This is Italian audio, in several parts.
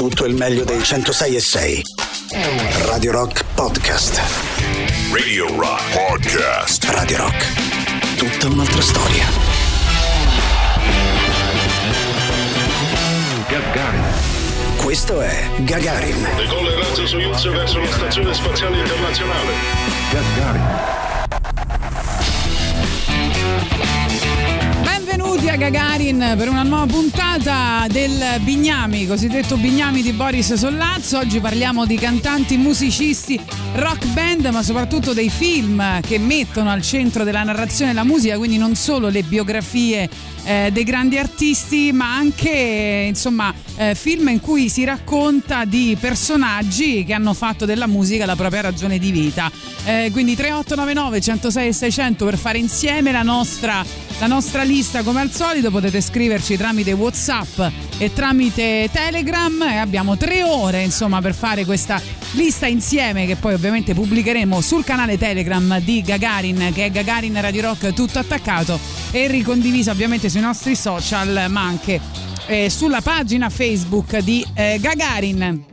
tutto il meglio dei 106 e 6. Radio Rock Podcast. Radio Rock Podcast. Radio Rock. Tutta un'altra storia. Gagarin. Questo è Gagarin. Decolle razzo Soyuz verso la stazione spaziale internazionale. Gagarin. Benvenuti a Gagarin per una nuova puntata del Bignami, cosiddetto Bignami di Boris Sollazzo. Oggi parliamo di cantanti, musicisti, rock band, ma soprattutto dei film che mettono al centro della narrazione la musica, quindi non solo le biografie eh, dei grandi artisti, ma anche insomma eh, film in cui si racconta di personaggi che hanno fatto della musica la propria ragione di vita. Eh, quindi 3899 106 e 600 per fare insieme la nostra, la nostra lista come al solito, potete scriverci tramite Whatsapp e tramite Telegram e abbiamo tre ore insomma per fare questa lista insieme che poi ovviamente pubblicheremo sul canale Telegram di Gagarin che è Gagarin Radio Rock tutto attaccato e ricondivisa ovviamente sui nostri social ma anche eh, sulla pagina Facebook di eh, Gagarin.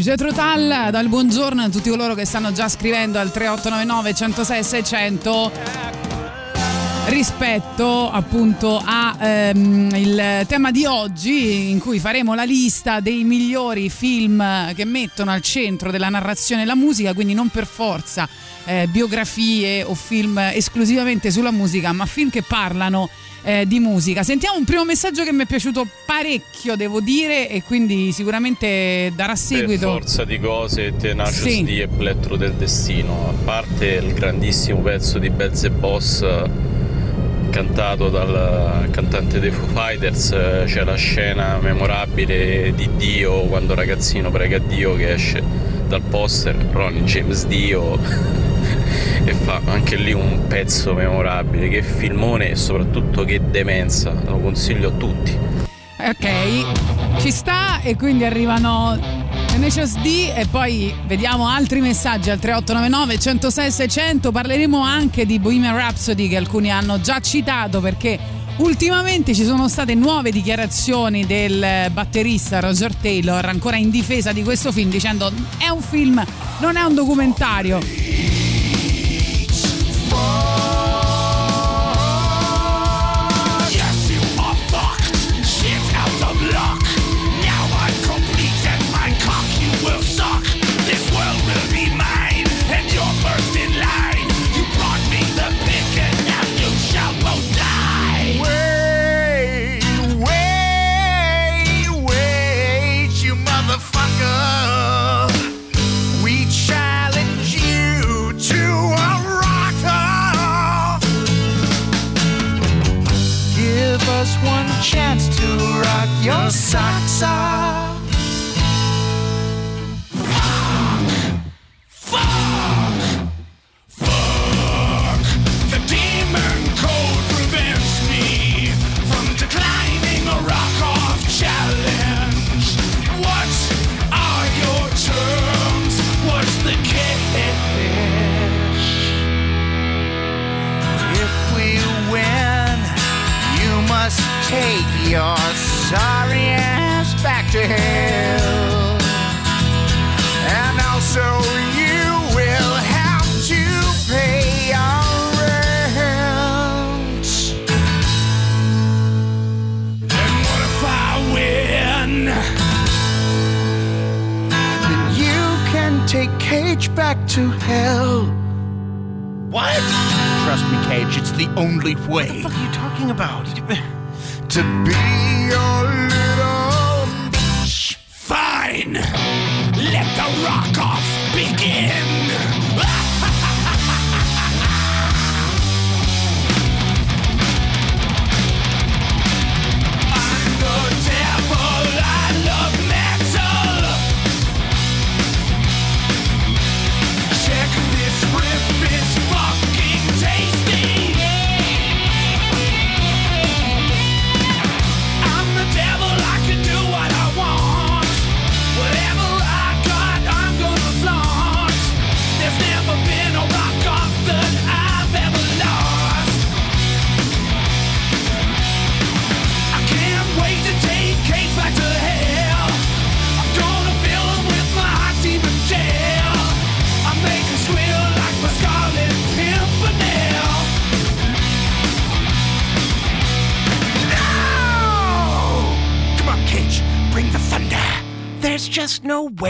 Jetro Tal, dal buongiorno a tutti coloro che stanno già scrivendo al 3899 106 600 rispetto appunto a ehm, tema di oggi in cui faremo la lista dei migliori film che mettono al centro della narrazione la musica, quindi non per forza eh, biografie o film esclusivamente sulla musica, ma film che parlano eh, di musica. Sentiamo un primo messaggio che mi è piaciuto parecchio, devo dire, e quindi sicuramente darà Per seguito. forza di cose, Tenacious Sì. D e Plettro del Destino, a parte il grandissimo pezzo di Bells e Boss eh, cantato dal cantante dei Foo Fighters, eh, c'è la scena memorabile di Dio quando ragazzino prega Dio che esce dal poster, Ronnie James Dio e fa anche lì un pezzo memorabile, che filmone e soprattutto che demenza, lo consiglio a tutti. Ok, ci sta e quindi arrivano Tenacious D e poi vediamo altri messaggi al 3899 106 600. Parleremo anche di Bohemian Rhapsody che alcuni hanno già citato perché ultimamente ci sono state nuove dichiarazioni del batterista Roger Taylor ancora in difesa di questo film dicendo è un film, non è un documentario. Socks off.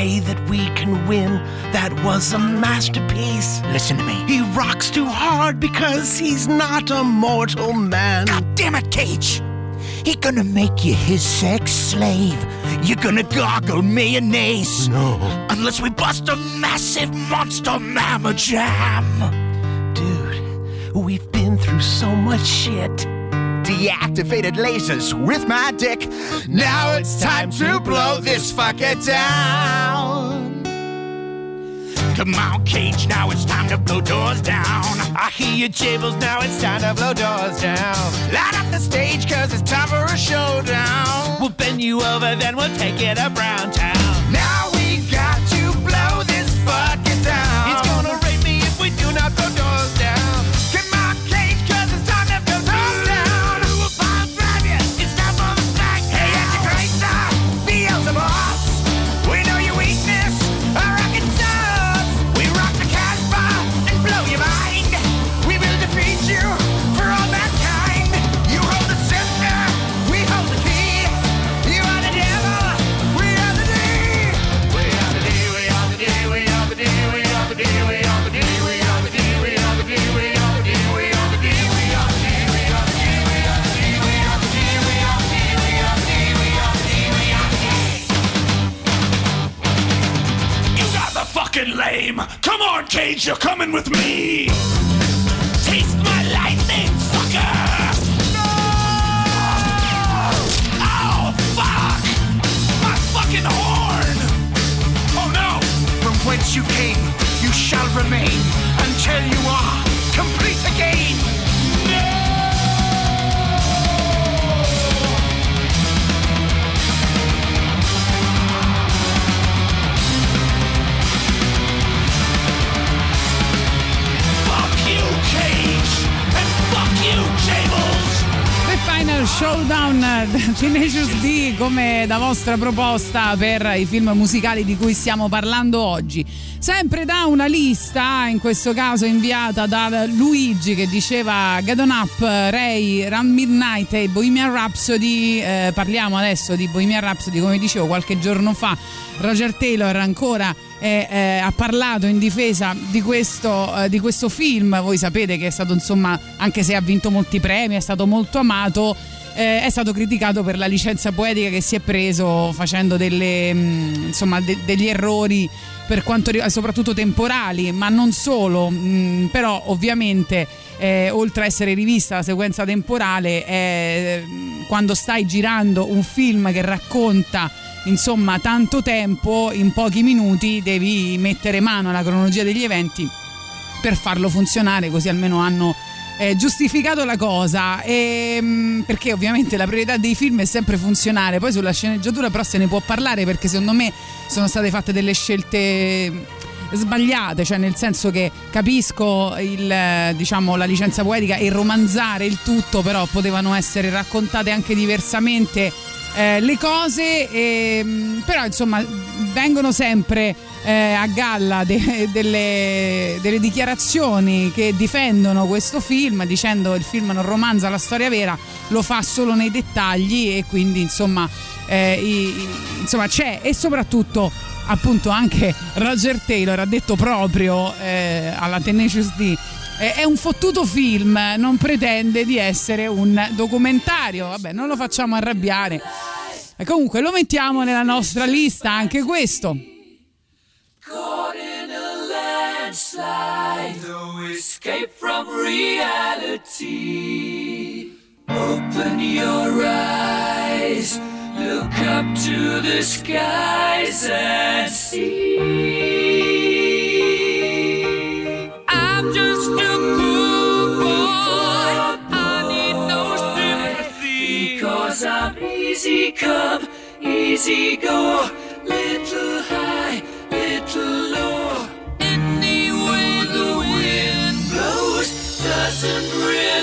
Way that we can win. That was a masterpiece. Listen to me. He rocks too hard because he's not a mortal man. God damn it, Cage! He gonna make you his sex slave. You're gonna gargle mayonnaise. No. Unless we bust a massive monster mamma jam. Dude, we've been through so much shit. Deactivated lasers with my dick. Now it's time to blow this fucker down. Come on, Cage, now it's time to blow doors down. I hear you, Jables, now it's time to blow doors down. Light up the stage, cause it's time for a showdown. We'll bend you over, then we'll take it around town. Now fucking lame. Come on, Cage, you're coming with me. Taste my lightning, fucker! No! Oh, fuck! My fucking horn! Oh no! From whence you came, you shall remain until you are complete again. Final Showdown eh, Tenacious D come da vostra proposta per i film musicali di cui stiamo parlando oggi. Sempre da una lista, in questo caso inviata da Luigi che diceva Get On Up, Ray, Run Midnight e Bohemian Rhapsody. Eh, parliamo adesso di Bohemian Rhapsody, come dicevo qualche giorno fa. Roger Taylor ancora eh, eh, ha parlato in difesa di questo, eh, di questo film. Voi sapete che è stato, insomma, anche se ha vinto molti premi, è stato molto amato. eh, è stato criticato per la licenza poetica che si è preso facendo delle, mh, insomma, de- degli errori per quanto riguarda soprattutto temporali, ma non solo, mh, però ovviamente eh, oltre a essere rivista la sequenza temporale, eh, quando stai girando un film che racconta insomma tanto tempo in pochi minuti devi mettere mano alla cronologia degli eventi per farlo funzionare così almeno hanno eh, giustificato la cosa. E, mh, perché ovviamente la priorità dei film è sempre funzionare. Poi sulla sceneggiatura però se ne può parlare perché secondo me sono state fatte delle scelte sbagliate, cioè nel senso che capisco il, diciamo, la licenza poetica e romanzare il tutto, però potevano essere raccontate anche diversamente eh, le cose, e, mh, però insomma vengono sempre eh, a galla de- delle, delle dichiarazioni che difendono questo film dicendo il film non romanza la storia vera, lo fa solo nei dettagli e quindi insomma, eh, i- insomma c'è. E soprattutto appunto anche Roger Taylor ha detto proprio eh, alla Tenacious D è un fottuto film, non pretende di essere un documentario. Vabbè, non lo facciamo arrabbiare. E comunque lo mettiamo nella nostra lista anche questo. Caught no escape from reality. Open your eyes, look up to the skies and see. Easy come, easy go, little high, little low. The wind blows doesn't really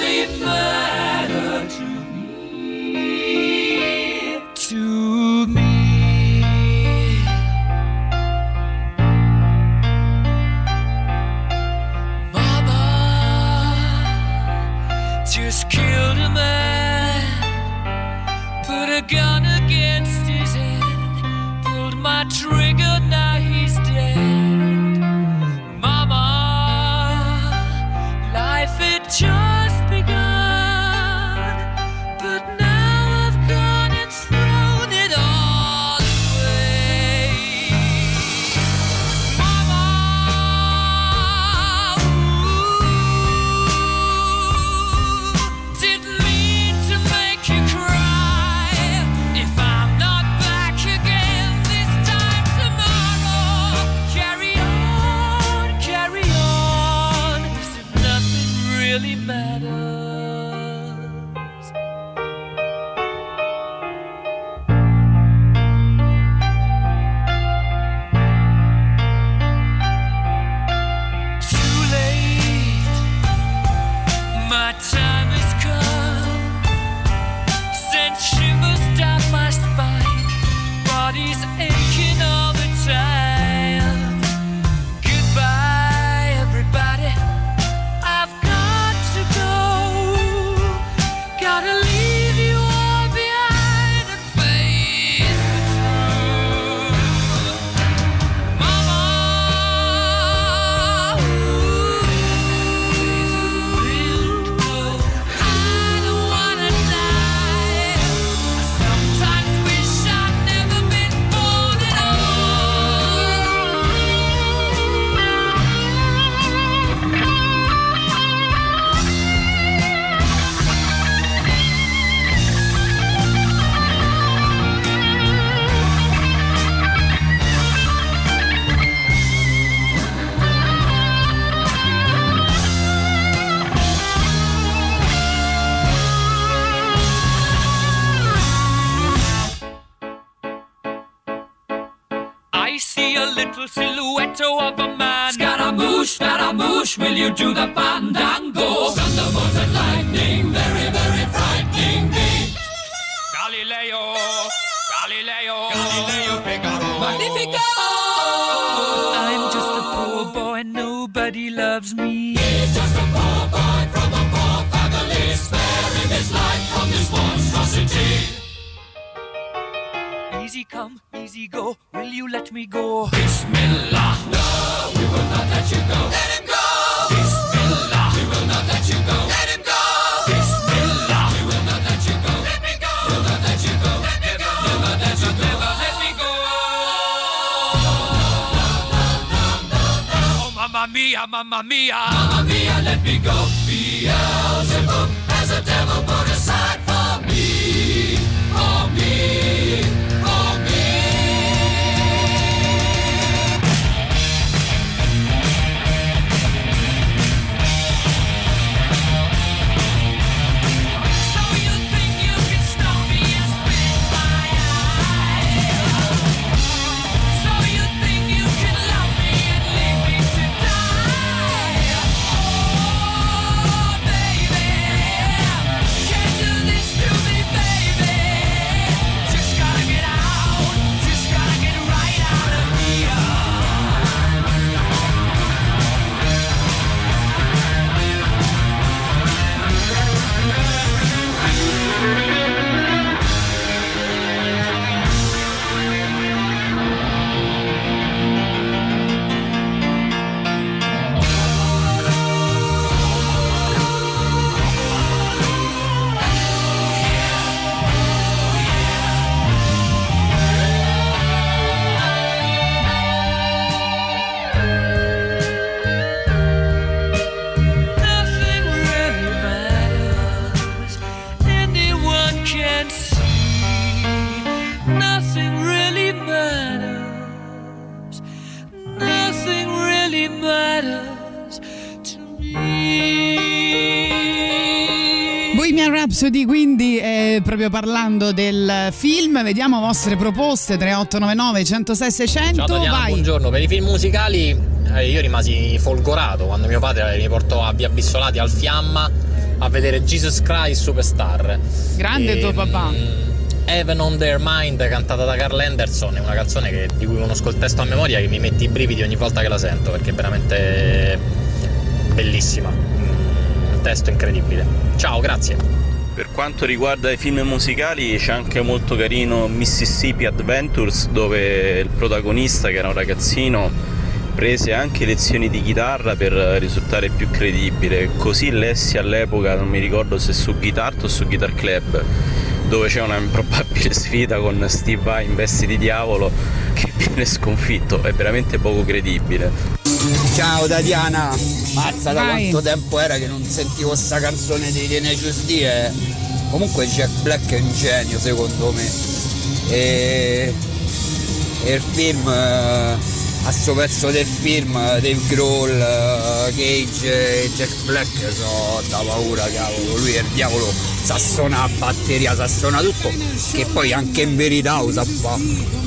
Will you do the fandango? Thunderbolt and lightning, very, very frightening me. Galileo, Galileo, Galileo Figaro. Magnifico! I'm just a poor boy, nobody loves me. He's just a poor boy from a poor family, sparing his life from this monstrosity. Easy come, easy go, will you let me go? Bismillah. No, we will not let you go. Let him go. Mamma mia, mamma mia. Let me go. Beelzebub has a devil Rhapsody quindi eh, proprio parlando del film vediamo vostre proposte 3899 106 600 Ciao Tatiana, vai buongiorno. Per i film musicali eh, io rimasi folgorato quando mio padre mi portò a Via Bissolati al Fiamma a vedere Jesus Christ Superstar. grande E, tuo papà mm, Heaven on Their Mind cantata da Carl Anderson è una canzone che- di cui conosco il testo a memoria che mi mette i brividi ogni volta che la sento perché è veramente bellissima. Mm, Un testo incredibile. Ciao, grazie. Per quanto riguarda i film musicali c'è anche molto carino Mississippi Adventures dove il protagonista che era un ragazzino prese anche lezioni di chitarra per risultare più credibile. Così lessi all'epoca, non mi ricordo se su Guitar o su Guitar Club, dove c'è una improbabile sfida con Steve Vai in vesti di diavolo che viene sconfitto, è veramente poco credibile. Ciao Tatiana, mazza da Vai. quanto tempo era che non sentivo sta canzone di Tenacious D eh. Comunque Jack Black è un genio secondo me e, e il film, eh, a sto pezzo del film Dave Grohl, eh, Cage e Jack Black sono da paura cavolo, lui è il diavolo, sa suonare a batteria, sa suonare tutto, che poi anche in verità lo sa fare.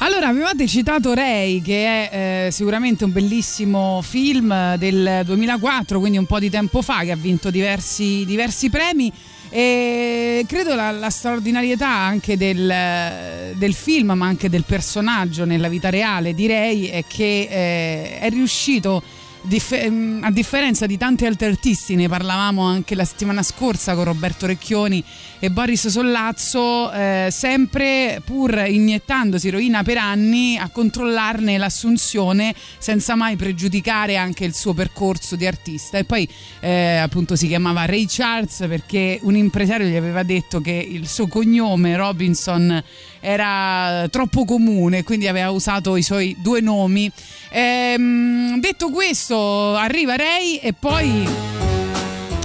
Allora, avevate citato Ray, che è eh, sicuramente un bellissimo film del 2004, quindi un po' di tempo fa, che ha vinto diversi, diversi premi. E credo la, la straordinarietà anche del, del film, ma anche del personaggio nella vita reale di Ray, è che eh, è riuscito Dif- ehm, a differenza di tanti altri artisti, ne parlavamo anche la settimana scorsa con Roberto Recchioni e Boris Sollazzo, eh, sempre pur iniettandosi eroina per anni a controllarne l'assunzione senza mai pregiudicare anche il suo percorso di artista. E poi eh, appunto si chiamava Ray Charles perché un impresario gli aveva detto che il suo cognome Robinson era troppo comune, quindi aveva usato i suoi due nomi. Ehm, detto questo, arriva Ray e poi.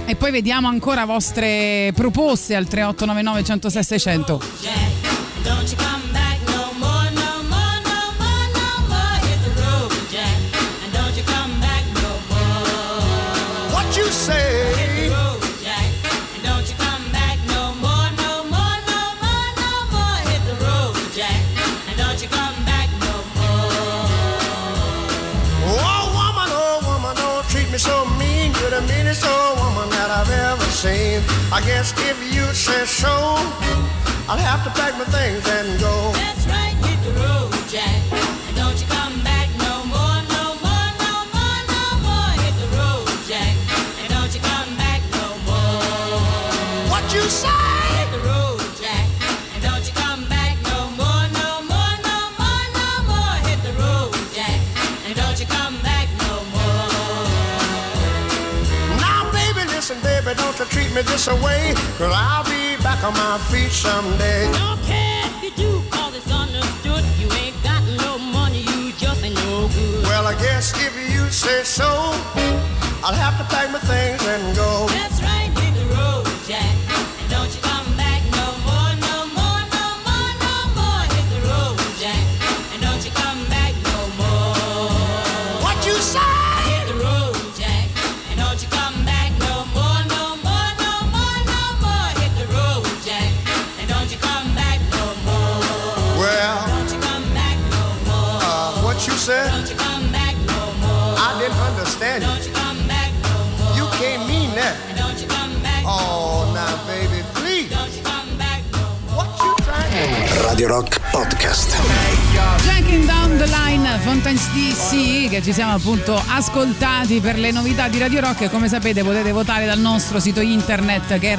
E poi vediamo ancora vostre proposte al 3899 106 600. Prettiest old woman that I've ever seen. I guess if you say so, I'll have to pack my things and go. That's right, hit the road, Jack. You treat me this away. Cause I'll be back on my feet someday. Don't care if you do, cause it's understood. You ain't got no money, you just ain't no good. Well, I guess if you say so, I'll have to pack my things and go. That's right, hit the road, Radio Rock Podcast. Jacking Down the Line, Fontaine's DC, che ci siamo appunto ascoltati per le novità di Radio Rock. Come sapete potete votare dal nostro sito internet che è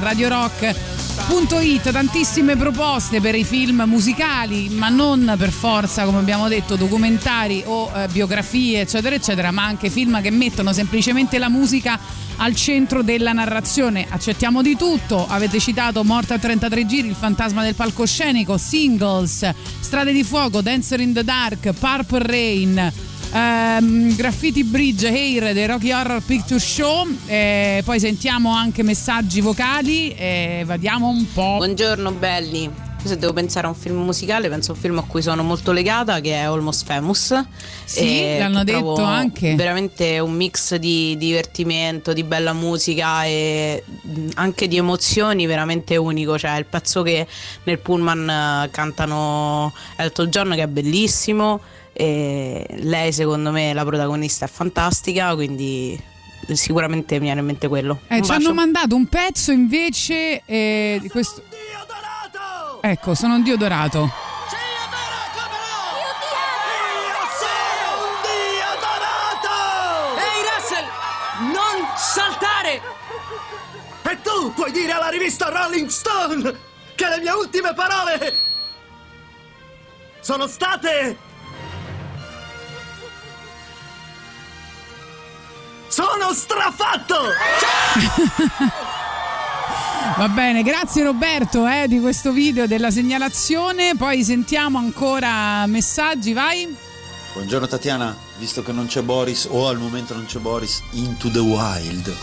radiorock.it. Tantissime proposte per i film musicali, ma non per forza, come abbiamo detto, documentari o eh, biografie, eccetera, eccetera, ma anche film che mettono semplicemente la musica al centro della narrazione. Accettiamo di tutto. Avete citato Morta a 33 giri, Il fantasma del palcoscenico, Singles, Strade di fuoco, Dancer in the Dark, Purple Rain. Ehm, Graffiti Bridge Hair dei Rocky Horror Picture Show eh, poi sentiamo anche messaggi vocali e vadiamo un po' Buongiorno belli, se devo pensare a un film musicale penso a un film a cui sono molto legata che è Almost Famous. Sì, e l'hanno detto anche. Veramente un mix di divertimento, di bella musica e anche di emozioni veramente unico. Cioè il pezzo che nel pullman eh, cantano Elton John che è bellissimo. E lei secondo me la protagonista è fantastica, quindi sicuramente mi viene in mente quello. Eh, ci hanno mandato un pezzo invece eh, di questo. Ecco, sono un dio dorato. Ehi Russell, non saltare! E tu puoi dire alla rivista Rolling Stone che le mie ultime parole sono state... Sono strafatto! Va bene, grazie Roberto eh, di questo video della segnalazione. Poi sentiamo ancora messaggi, vai. Buongiorno Tatiana, visto che non c'è Boris o al momento non c'è Boris, Into the Wild.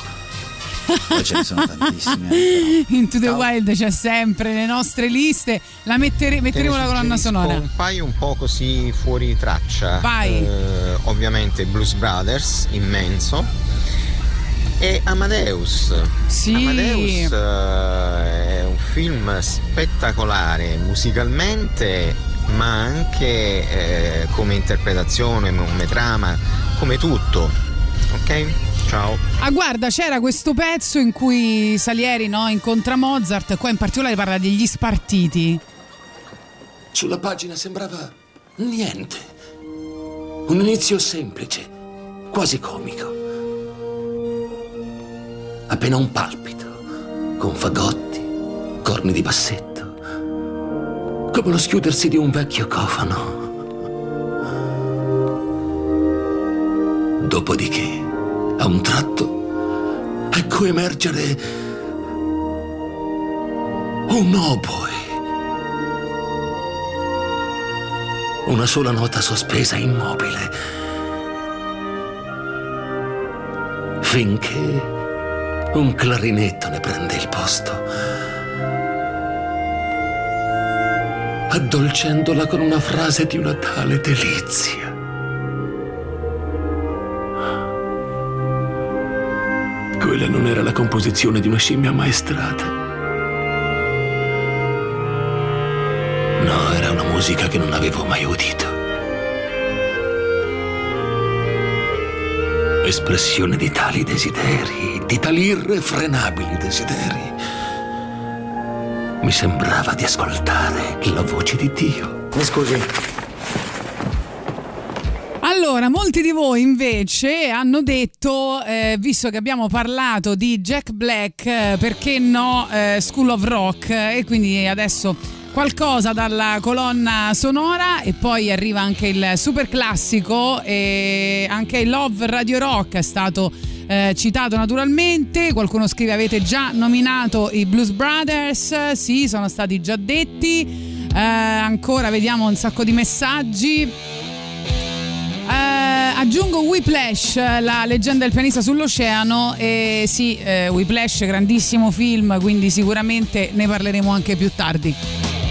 Poi ce ne sono tantissime. eh, Into the Wild c'è sempre nelle nostre liste. La mettere- metteremo la colonna sonora. Un paio un po' così fuori traccia. Vai. Eh, ovviamente Blues Brothers, immenso. E Amadeus. Sì. Amadeus eh, è un film spettacolare musicalmente, ma anche eh, come interpretazione, come trama, come tutto. Ok? Ciao. Ah, guarda, c'era questo pezzo in cui Salieri no, incontra Mozart. Qua in particolare parla degli spartiti. Sulla pagina sembrava niente. Un inizio semplice, quasi comico. Appena un palpito, con fagotti, corni di bassetto, come lo schiudersi di un vecchio cofano. Dopodiché, a un tratto, ecco emergere un oboe. Una sola nota sospesa immobile. Finché un clarinetto ne prende il posto. Addolcendola con una frase di una tale delizia. Quella non era la composizione di una scimmia ammaestrata. No, era una musica che non avevo mai udito. Espressione di tali desideri, di tali irrefrenabili desideri. Mi sembrava di ascoltare la voce di Dio. Mi scusi. Allora, molti di voi invece hanno detto, eh, visto che abbiamo parlato di Jack Black, eh, perché no eh, School of Rock? E quindi adesso qualcosa dalla colonna sonora e poi arriva anche il super classico e anche Love Radio Rock è stato eh, citato naturalmente. Qualcuno scrive avete già nominato i Blues Brothers, sì, sono stati già detti. Eh, ancora vediamo un sacco di messaggi. Eh, aggiungo Whiplash, la leggenda del pianista sull'oceano. E sì, eh, Whiplash, grandissimo film, quindi sicuramente ne parleremo anche più tardi.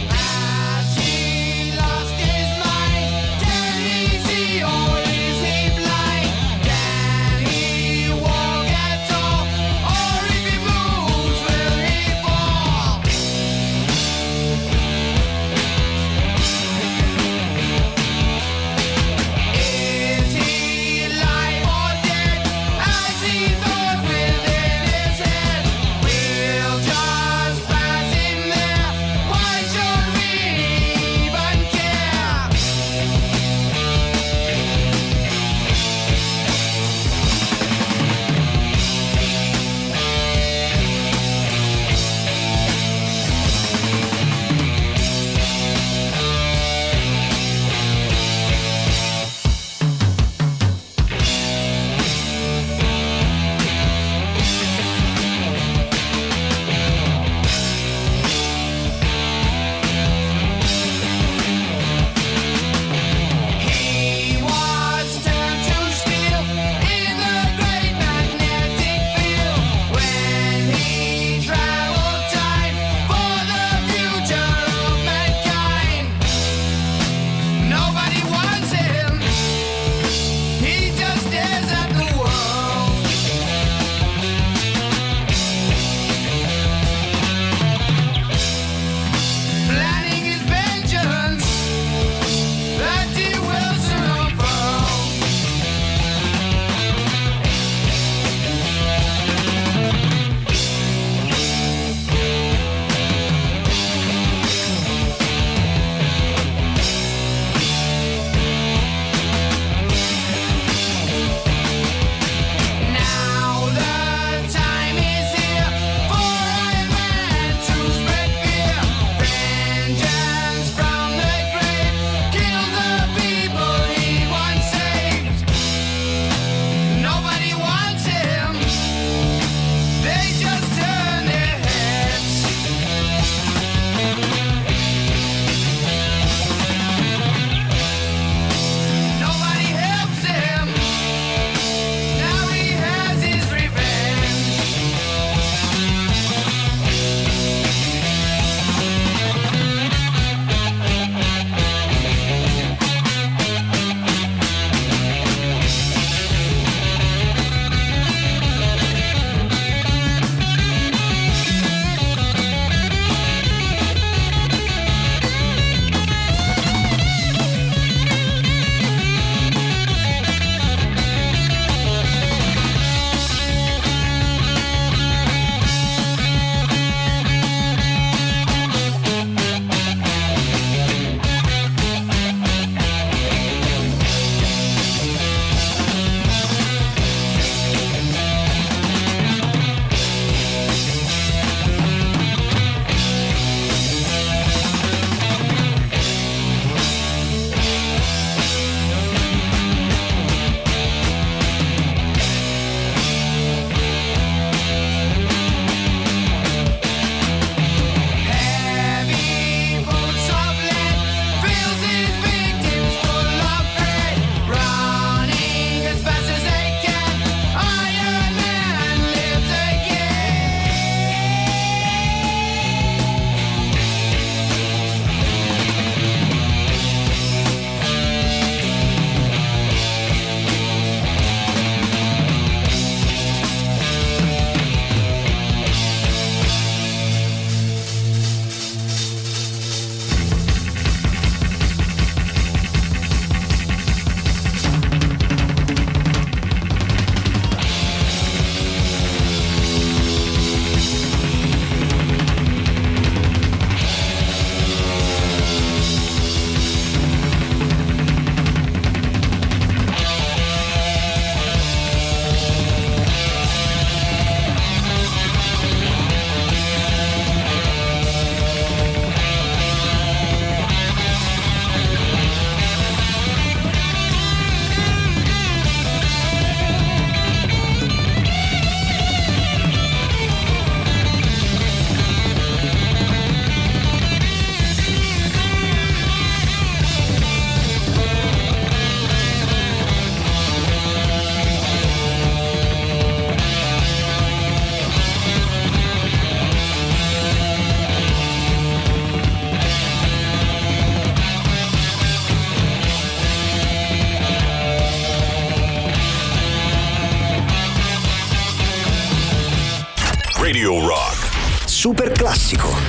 Super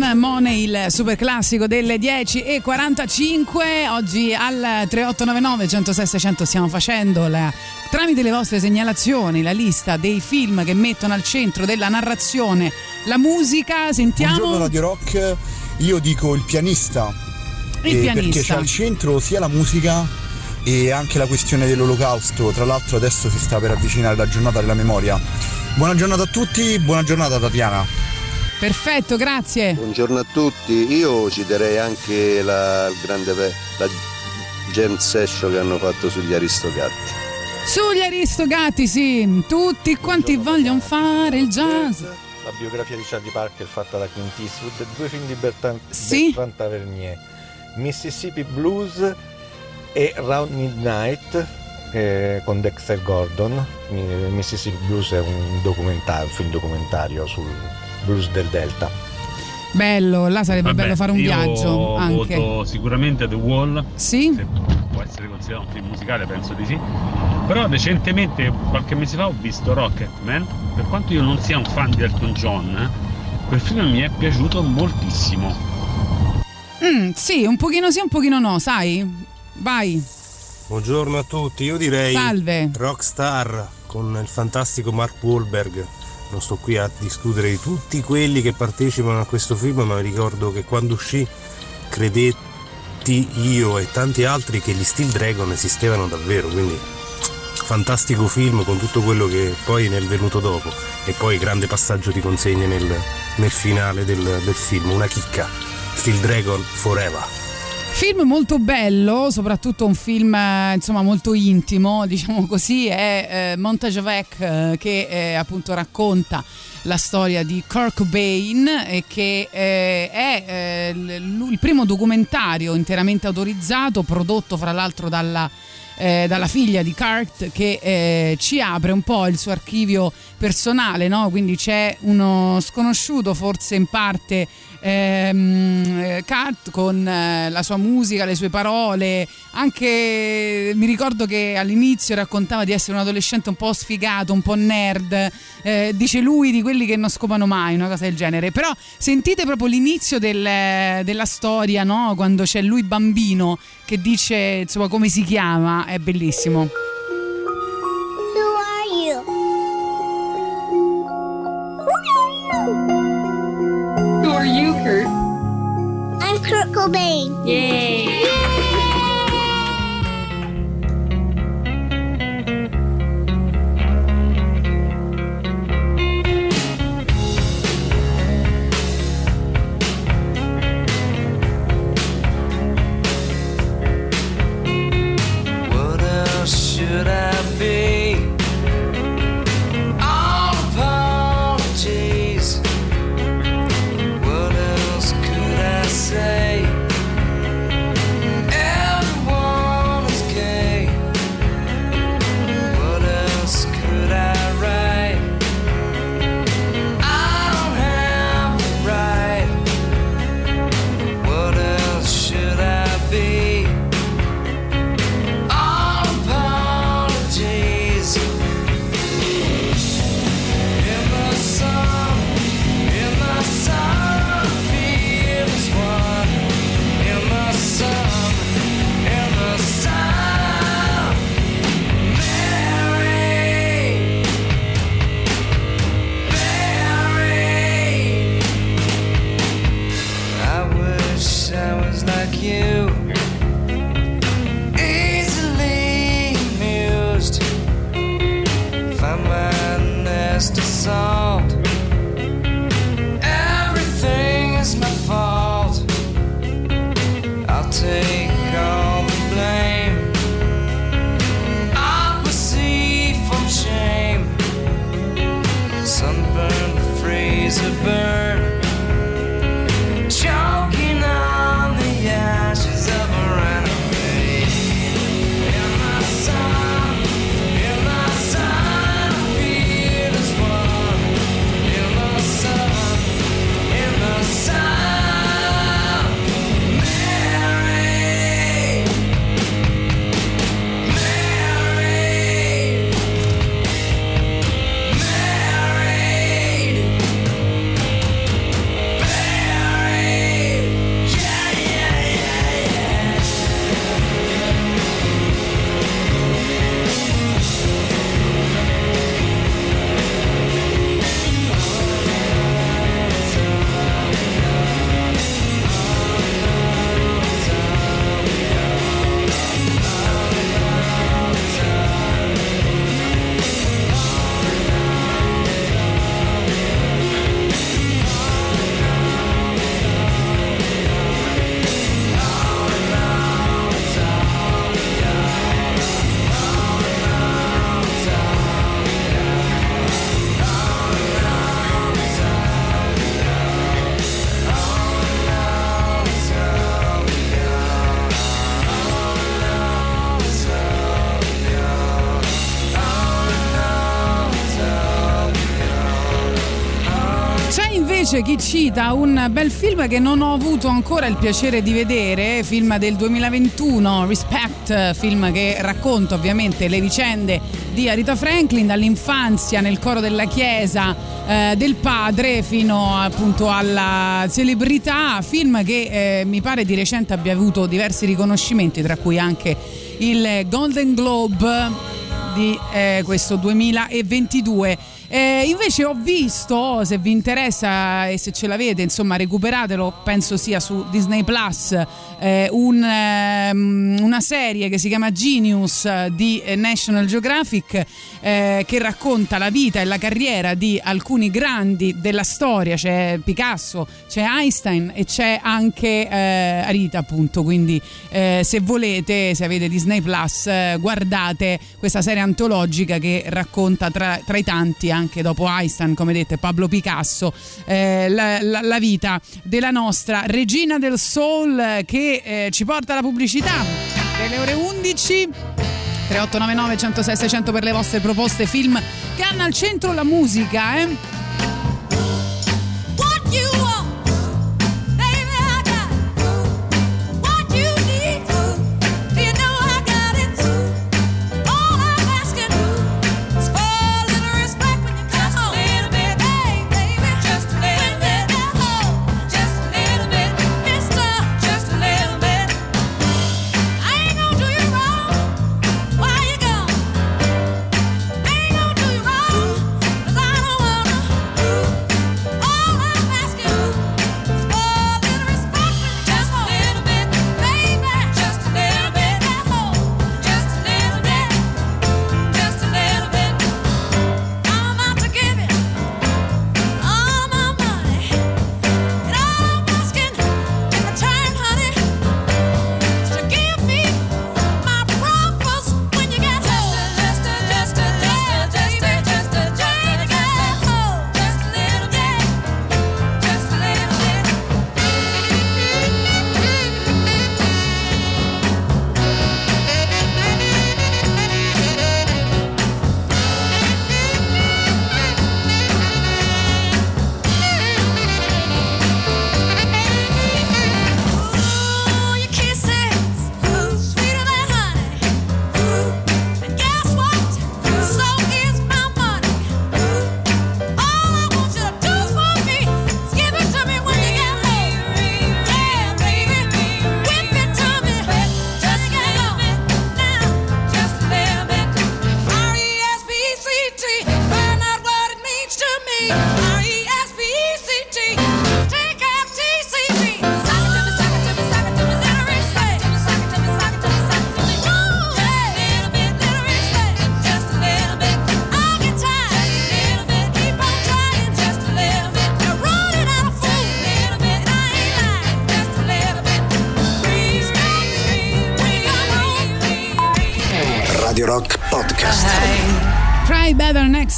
Con Money, il super classico delle 10.45. Oggi al 3899 106 600 stiamo facendo la- tramite le vostre segnalazioni la lista dei film che mettono al centro della narrazione la musica. Sentiamo. Buongiorno Radio Rock, io dico il pianista. Il eh, pianista. Perché c'è al centro sia la musica e anche la questione dell'olocausto. Tra l'altro adesso si sta per avvicinare la giornata della memoria. Buona giornata a tutti, buona giornata Tatiana. Perfetto, grazie. Buongiorno a tutti, io citerei anche la, il grande la jam session che hanno fatto sugli Aristocatti. Sugli Aristogatti, sì, tutti quanti vogliono fare il jazz. La biografia di Charlie Parker fatta da Clint Eastwood, due film di Bertrand, Sì. Bertrand Tavernier, Mississippi Blues e Round Midnight eh, con Dexter Gordon. Mi- Mississippi Blues è un documentario, un film documentario sul blues del Delta. Bello, là sarebbe Vabbè, bello fare un io viaggio anche. voto sicuramente The Wall. Sì? Se può essere considerato un film musicale, penso di sì. Però recentemente, qualche mese fa, ho visto Rocketman. Per quanto io non sia un fan di Elton John, quel film mi è piaciuto moltissimo. Mm, sì, un pochino sì, un pochino no, sai? Vai. Buongiorno a tutti, io direi Salve. Rockstar con il fantastico Mark Wahlberg. Non sto qui a discutere di tutti quelli che partecipano a questo film, ma ricordo che quando uscì credetti io e tanti altri che gli Steel Dragon esistevano davvero, quindi fantastico film con tutto quello che poi ne è venuto dopo e poi grande passaggio di consegne nel, nel finale del, del film, una chicca. Steel Dragon Forever. Film molto bello, soprattutto un film eh, insomma molto intimo, diciamo così, è eh, Montage of Heck eh, che eh, appunto racconta la storia di Kurt Cobain e che eh, è eh, il primo documentario interamente autorizzato prodotto fra l'altro dalla eh, dalla figlia di Kurt che eh, ci apre un po' il suo archivio personale, no? quindi c'è uno sconosciuto forse in parte ehm, eh, Kurt con eh, la sua musica, le sue parole, anche mi ricordo che all'inizio raccontava di essere un adolescente un po' sfigato, un po' nerd, eh, dice lui di quelli che non scopano mai, una cosa del genere, però sentite proprio l'inizio del- della storia, no? quando c'è lui bambino che dice insomma come si chiama, è bellissimo. Are you, Kurt? I'm Kurt Cobain. Yay. What invece chi cita un bel film che non ho avuto ancora il piacere di vedere, film del 2021, Respect, film che racconta ovviamente le vicende di Arita Franklin dall'infanzia nel coro della chiesa eh, del padre fino appunto alla celebrità, film che eh, mi pare di recente abbia avuto diversi riconoscimenti, tra cui anche il Golden Globe di eh, questo 2022. Eh, invece ho visto, se vi interessa e se ce l'avete, insomma, recuperatelo, penso sia su Disney Plus, eh, un, ehm, una serie che si chiama Genius eh, di eh, National Geographic eh, che racconta la vita e la carriera di alcuni grandi della storia, c'è Picasso, c'è Einstein e c'è anche eh, Arita, appunto. Quindi eh, se volete, se avete Disney Plus, eh, guardate questa serie antologica che racconta tra, tra i tanti anche dopo Einstein, come detto, e Pablo Picasso, eh, la, la- la vita della nostra regina del soul eh, che ci porta alla pubblicità delle ore 11. 3899 106 600 per le vostre proposte film che hanno al centro la musica, eh? What you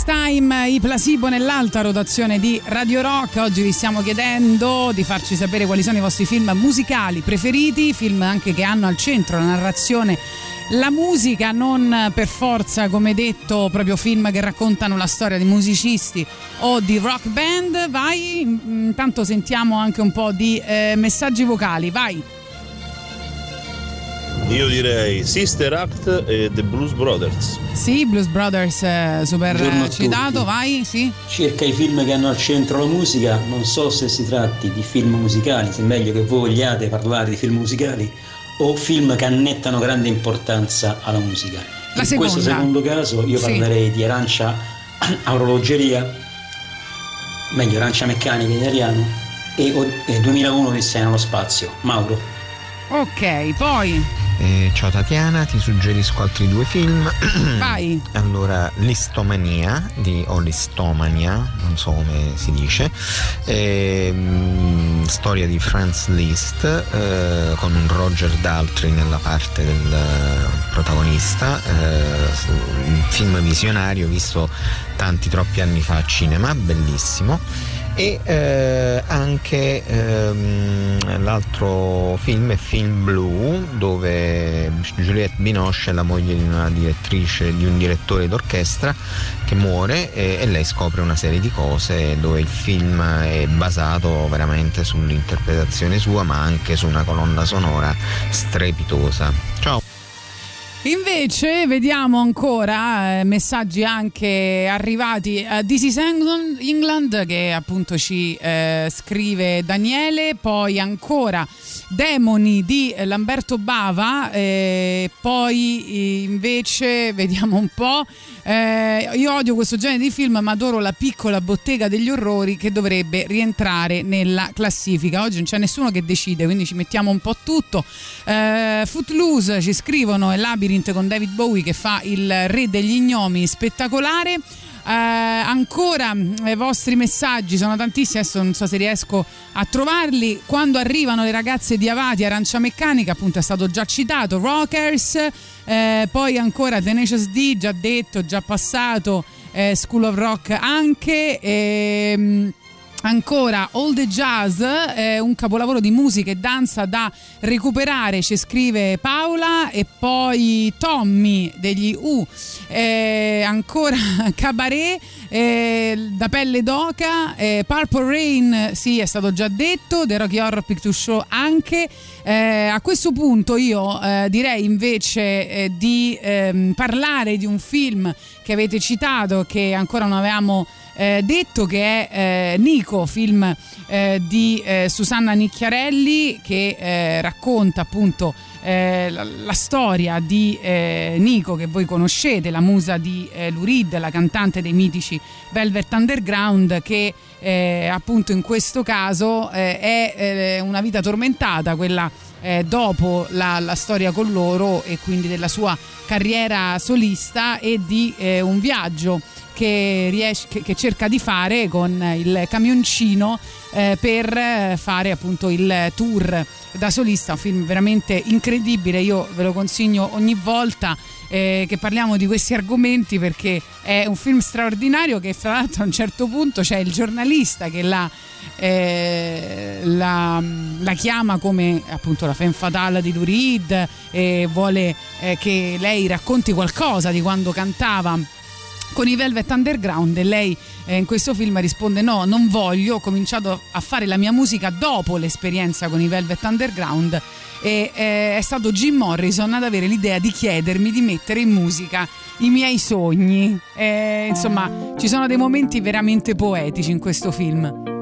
Next Time, i placebo nell'alta rotazione di Radio Rock. Oggi vi stiamo chiedendo di farci sapere quali sono i vostri film musicali preferiti, film anche che hanno al centro la narrazione, la musica, non per forza, come detto, proprio film che raccontano la storia di musicisti o di rock band. Vai, intanto sentiamo anche un po' di eh, messaggi vocali, vai. Io direi Sister Act e The Blues Brothers. Sì, Blues Brothers, eh, super Buongiorno a citato, vai, sì. Circa i film che hanno al centro la musica, non so se si tratti di film musicali, se è meglio che voi vogliate parlare di film musicali o film che annettano grande importanza alla musica. La In seconda. questo secondo caso io Sì. parlerei di arancia a orologeria, meglio arancia meccanica in italiano, e, e 2001 Odissea nello spazio. Mauro. Ok, poi Eh, ciao Tatiana, ti suggerisco altri due film. vai. Allora, Listomania di o Listomania, non so come si dice, ehm, storia di Franz Liszt eh, con un Roger Daltrey nella parte del eh, protagonista, eh, un film visionario visto tanti troppi anni fa a cinema, bellissimo. E eh, anche ehm, l'altro film è Film Blue, dove Juliette Binoche è la moglie di una direttrice, di un direttore d'orchestra che muore e, e lei scopre una serie di cose dove il film è basato veramente sull'interpretazione sua, ma anche su una colonna sonora strepitosa. Ciao! Invece vediamo ancora eh, messaggi anche arrivati a This is England, England, che appunto ci eh, scrive Daniele, poi ancora Demoni di Lamberto Bava, eh, poi eh, invece vediamo un po'. Eh, io odio questo genere di film, ma adoro la piccola bottega degli orrori che dovrebbe rientrare nella classifica. Oggi non c'è nessuno che decide, quindi ci mettiamo un po' tutto. Eh, Footloose ci scrivono è Labyrinth con David Bowie che fa il re degli ignomi spettacolare. Eh, ancora mm, i vostri messaggi sono tantissimi, adesso non so se riesco a trovarli. Quando arrivano le ragazze di Avati, Arancia Meccanica, appunto è stato già citato, Rockers, eh, poi ancora Tenacious D, già detto, già passato, eh, School of Rock anche. ehm, Ancora All the Jazz, eh, un capolavoro di musica e danza da recuperare, ci scrive Paola e poi Tommy degli U, eh, ancora Cabaret, eh, da pelle d'oca, eh, Purple Rain, sì è stato già detto, The Rocky Horror Picture Show anche. Eh, a questo punto io eh, direi invece di ehm, parlare di un film che avete citato che ancora non avevamo eh, detto che è eh, Nico, film eh, di eh, Susanna Nicchiarelli che eh, racconta appunto la, la storia di Nico che voi conoscete, la musa di Lurid, la cantante dei mitici Velvet Underground che appunto in questo caso è una vita tormentata, quella eh, dopo la, la storia con loro e quindi della sua carriera solista e di eh, un viaggio che, riesce, che, che cerca di fare con il camioncino eh, per eh, fare appunto il tour da solista, un film veramente incredibile, io ve lo consiglio ogni volta eh, che parliamo di questi argomenti perché è un film straordinario che fra l'altro a un certo punto c'è il giornalista che la, eh, la, la chiama come appunto la femme fatale di Lurid e vuole eh, che lei racconti qualcosa di quando cantava con i Velvet Underground e lei eh, in questo film risponde no, non voglio, ho cominciato a fare la mia musica dopo l'esperienza con i Velvet Underground e eh, è stato Jim Morrison ad avere l'idea di chiedermi di mettere in musica i miei sogni. Eh, insomma, ci sono dei momenti veramente poetici in questo film.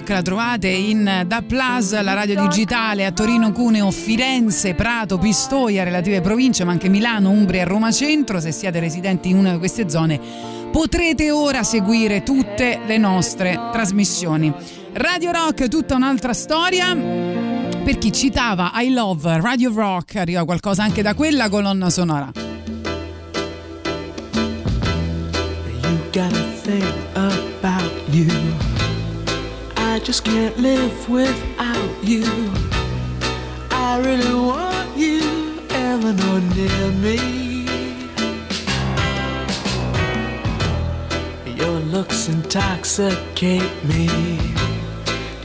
Rock la trovate in Da Plus, la radio digitale a Torino, Cuneo, Firenze, Prato, Pistoia, relative province, ma anche Milano, Umbria e Roma Centro. Se siete residenti in una di queste zone potrete ora seguire tutte le nostre trasmissioni. Radio Rock, tutta un'altra storia. Per chi citava I Love Radio Rock, arriva qualcosa anche da quella colonna sonora. You gotta think about you. Just can't live without you. I really want you, Eleanor, near me. Your looks intoxicate me.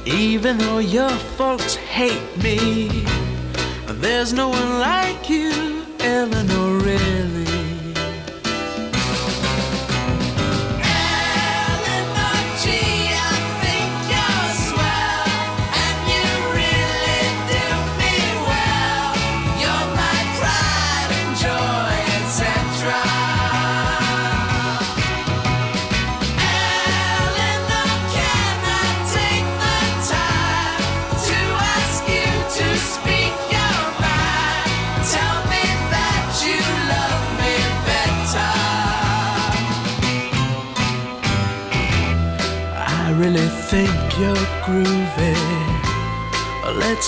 Even though your folks hate me, there's no one like you, Eleanor, really.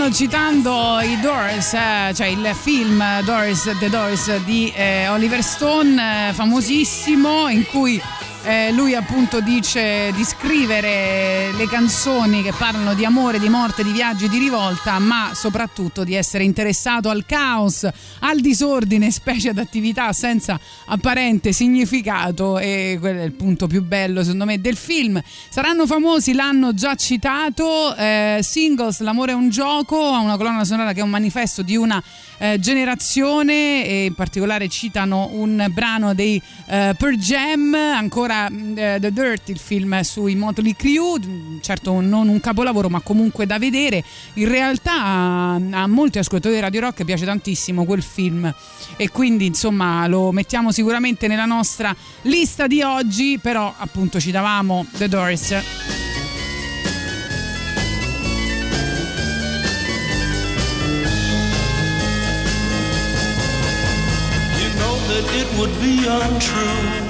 stanno citando i Doors, eh, cioè il film Doors, The Doors di eh, Oliver Stone, eh, famosissimo, in cui eh, lui appunto dice di scrivere le canzoni che parlano di amore, di morte, di viaggi, di rivolta, ma soprattutto di essere interessato al caos, al disordine, specie ad attività senza apparente significato e quello è il punto più bello secondo me del film. Saranno famosi, l'hanno già citato, eh, Singles, L'amore è un gioco, ha una colonna sonora che è un manifesto di una eh, generazione e in particolare citano un brano dei eh, Per Jam, ancora mh, eh, The Dirt, il film sui Motley Crue, mh, certo non un capolavoro ma comunque da vedere, in realtà a, a molti ascoltatori di Radio Rock piace tantissimo quel film e quindi insomma lo mettiamo sicuramente nella nostra lista di oggi, però appunto citavamo The Doors. It would be untrue.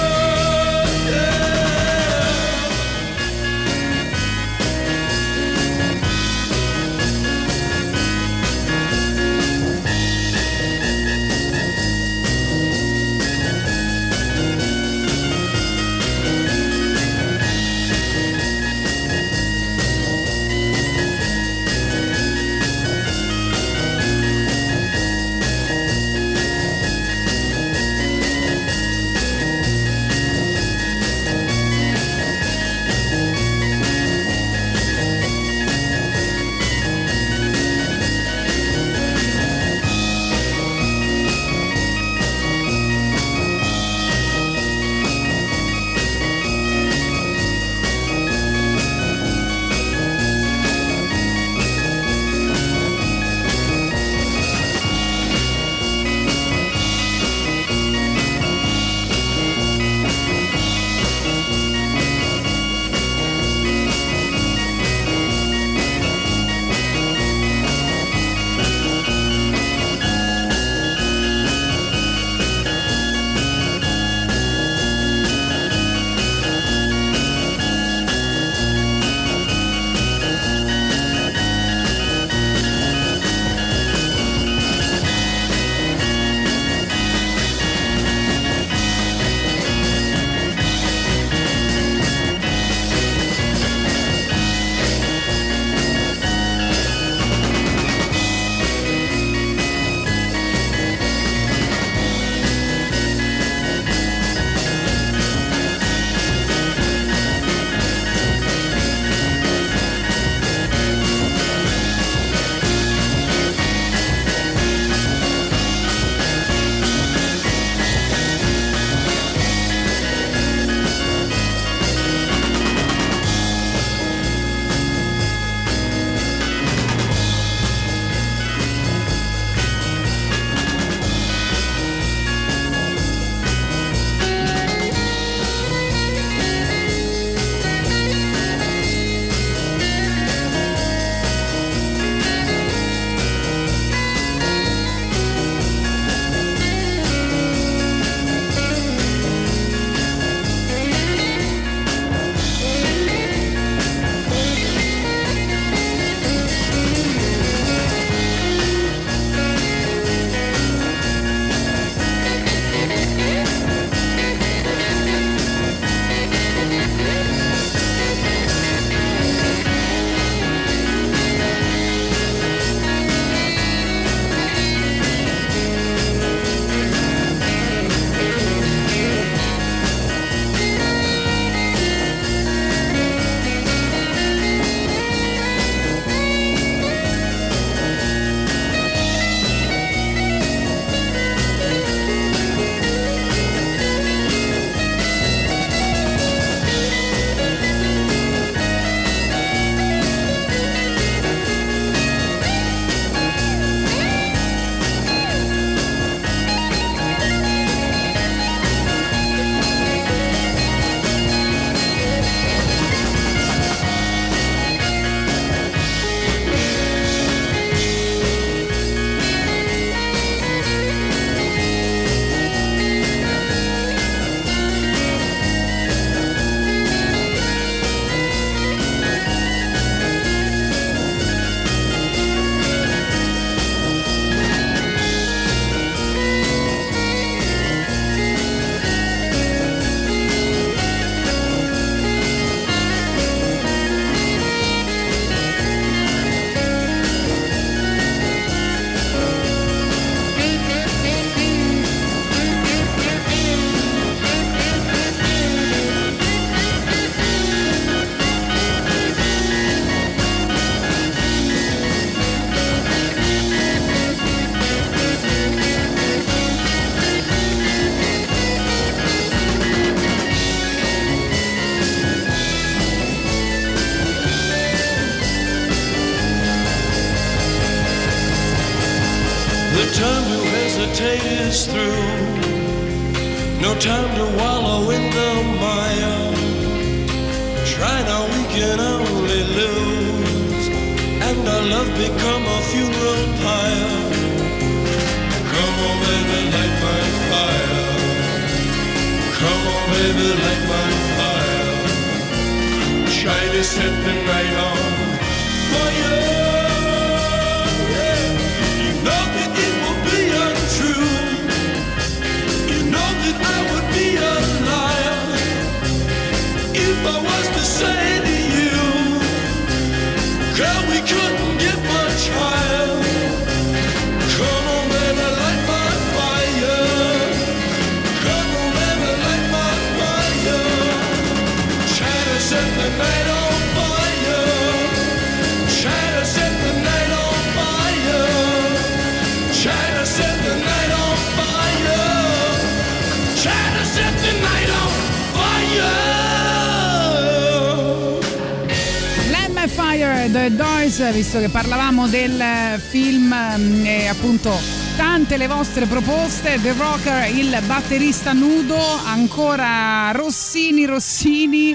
Tante le vostre proposte, The Rocker, il batterista nudo, ancora Rossini Rossini,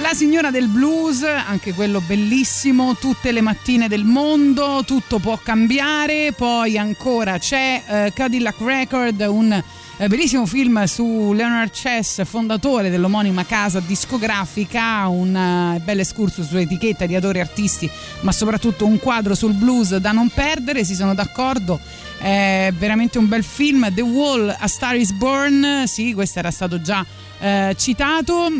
la signora del blues, anche quello bellissimo, tutte le mattine del mondo, tutto può cambiare, poi ancora c'è eh, Cadillac Record, un eh, bellissimo film su Leonard Chess, fondatore dell'omonima casa discografica, un eh, bel excursus sull'etichetta di autori e artisti, ma soprattutto un quadro sul blues da non perdere, si sono d'accordo. È veramente un bel film. The Wall, A Star is Born, sì, questo era stato già eh, citato.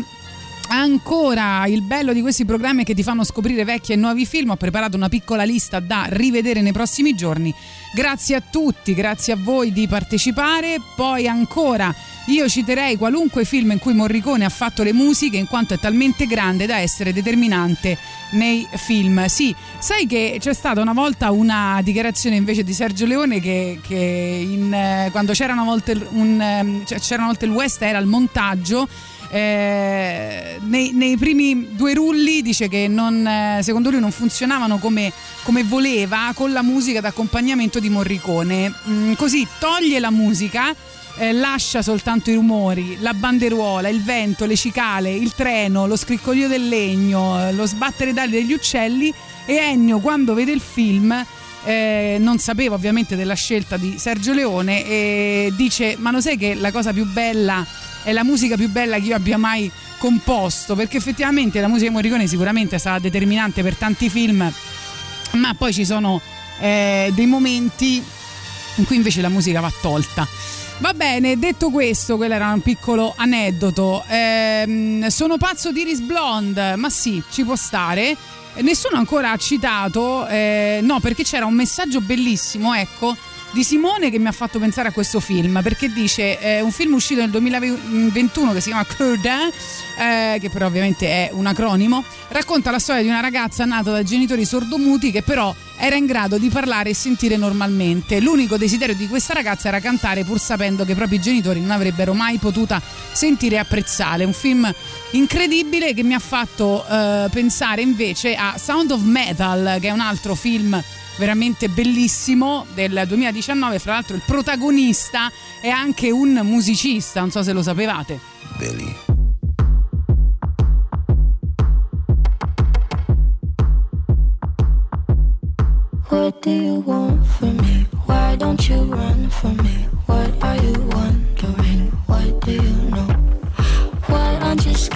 Ancora il bello di questi programmi che ti fanno scoprire vecchi e nuovi film. Ho preparato una piccola lista da rivedere nei prossimi giorni. Grazie a tutti, grazie a voi di partecipare. Poi ancora io citerei qualunque film in cui Morricone ha fatto le musiche in quanto è talmente grande da essere determinante nei film. Sì, sai che c'è stata una volta una dichiarazione invece di Sergio Leone che, che in, eh, quando c'era una volta un, cioè, c'era una volta il West era il montaggio eh, nei, nei primi due rulli dice che non, eh, secondo lui non funzionavano come, come voleva con la musica d'accompagnamento di Morricone. Mm, così toglie la musica. eh, lascia soltanto i rumori, la banderuola, il vento, le cicale, il treno, lo scriccoglio del legno, eh, lo sbattere d'ali degli uccelli e Ennio quando vede il film eh, non sapeva ovviamente della scelta di Sergio Leone e dice ma lo sai che la cosa più bella è la musica più bella che io abbia mai composto perché effettivamente la musica di Morricone sicuramente è stata determinante per tanti film ma poi ci sono eh, dei momenti in cui invece la musica va tolta Va bene, detto questo, quello era un piccolo aneddoto. Ehm, sono pazzo di Iris Blonde, ma sì, ci può stare. Nessuno ancora ha citato, eh, no, perché c'era un messaggio bellissimo, ecco, di Simone che mi ha fatto pensare a questo film, perché dice eh, un film uscito nel 2021 che si chiama Curdin, eh, che però ovviamente è un acronimo, racconta la storia di una ragazza nata da genitori sordomuti che però era in grado di parlare e sentire normalmente. L'unico desiderio di questa ragazza era cantare pur sapendo che i propri genitori non avrebbero mai potuta sentire e apprezzare. Un film incredibile che mi ha fatto eh, pensare invece a Sound of Metal, che è un altro film veramente bellissimo del 2019. Fra l'altro il protagonista è anche un musicista, non so se lo sapevate. Billy. What do you want from me? Why don't you run from me? What are you wondering? What do you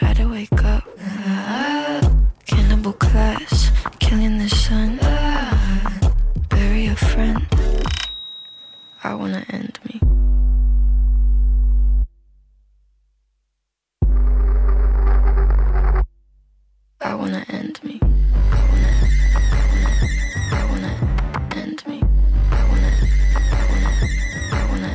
try to wake up. Ah, cannibal class, killing the sun. Ah, bury a friend. I wanna end me. I wanna end me.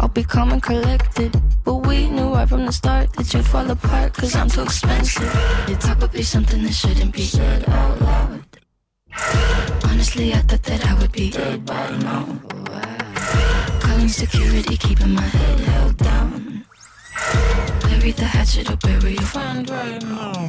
I'll be calm and collected. But we knew right from the start that you'd fall apart cause I'm too expensive. Your talk would be something that shouldn't be said out loud. Honestly, I thought that I would be dead by now. Calling security, keeping my head held down. Bury the hatchet or bury your friend right now.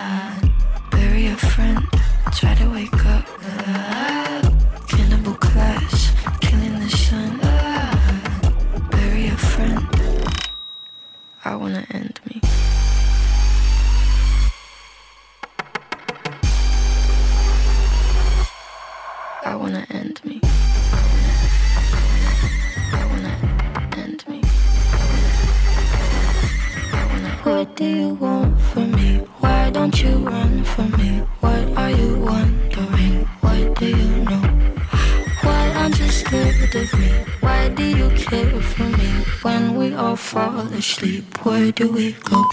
I wanna end me. I wanna end me. I wanna end me. What do you want from me? Why don't you run from me? What are you wondering? What do you scared of me? Why do you care for me? When we all fall asleep, where do we go?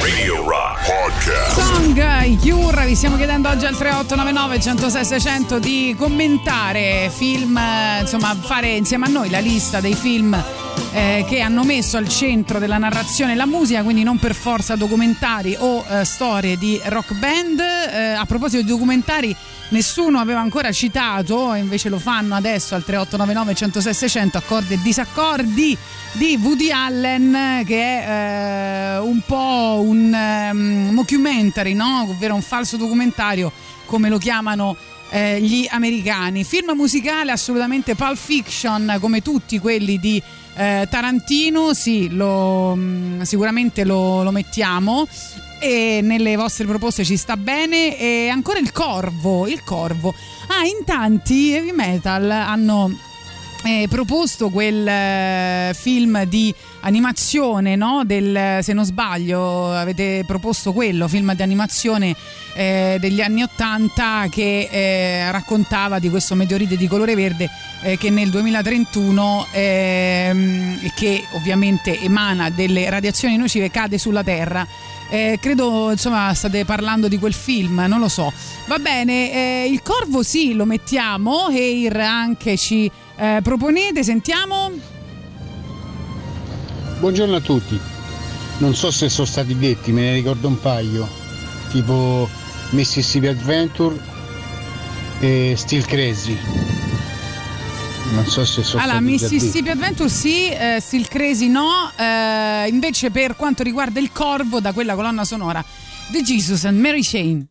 Radio Rock Podcast. Song Cure, vi stiamo chiedendo oggi al 3899 106 600 di commentare film, insomma fare insieme a noi la lista dei film eh, che hanno messo al centro della narrazione la musica, quindi non per forza documentari o eh, storie di rock band. Eh, a proposito di documentari, nessuno aveva ancora citato, e invece lo fanno adesso al 3899 106 600 accordi e disaccordi di Woody Allen che è eh, un po' un um, mockumentary, no? ovvero un falso documentario come lo chiamano eh, gli americani. Film musicale assolutamente Pulp Fiction come tutti quelli di eh, Tarantino, sì, lo, mh, sicuramente lo, lo mettiamo. E nelle vostre proposte ci sta bene. E ancora il corvo il corvo. Ah in tanti heavy metal hanno eh, proposto quel eh, film di animazione, no? Del, se non sbaglio, avete proposto quello, film di animazione eh, degli anni Ottanta che eh, raccontava di questo meteorite di colore verde eh, che nel 2031 ehm, che ovviamente emana delle radiazioni nocive cade sulla Terra. Eh, credo insomma state parlando di quel film, non lo so. Va bene, eh, il corvo sì, lo mettiamo, Air anche ci eh, proponete, sentiamo. Buongiorno a tutti. Non so se sono stati detti, me ne ricordo un paio, tipo Mississippi Adventure e Still Crazy. Non so se sono Allora. Mississippi Adventure sì, eh, Still Crazy no, eh, invece per quanto riguarda il corvo da quella colonna sonora The Jesus and Mary Chain.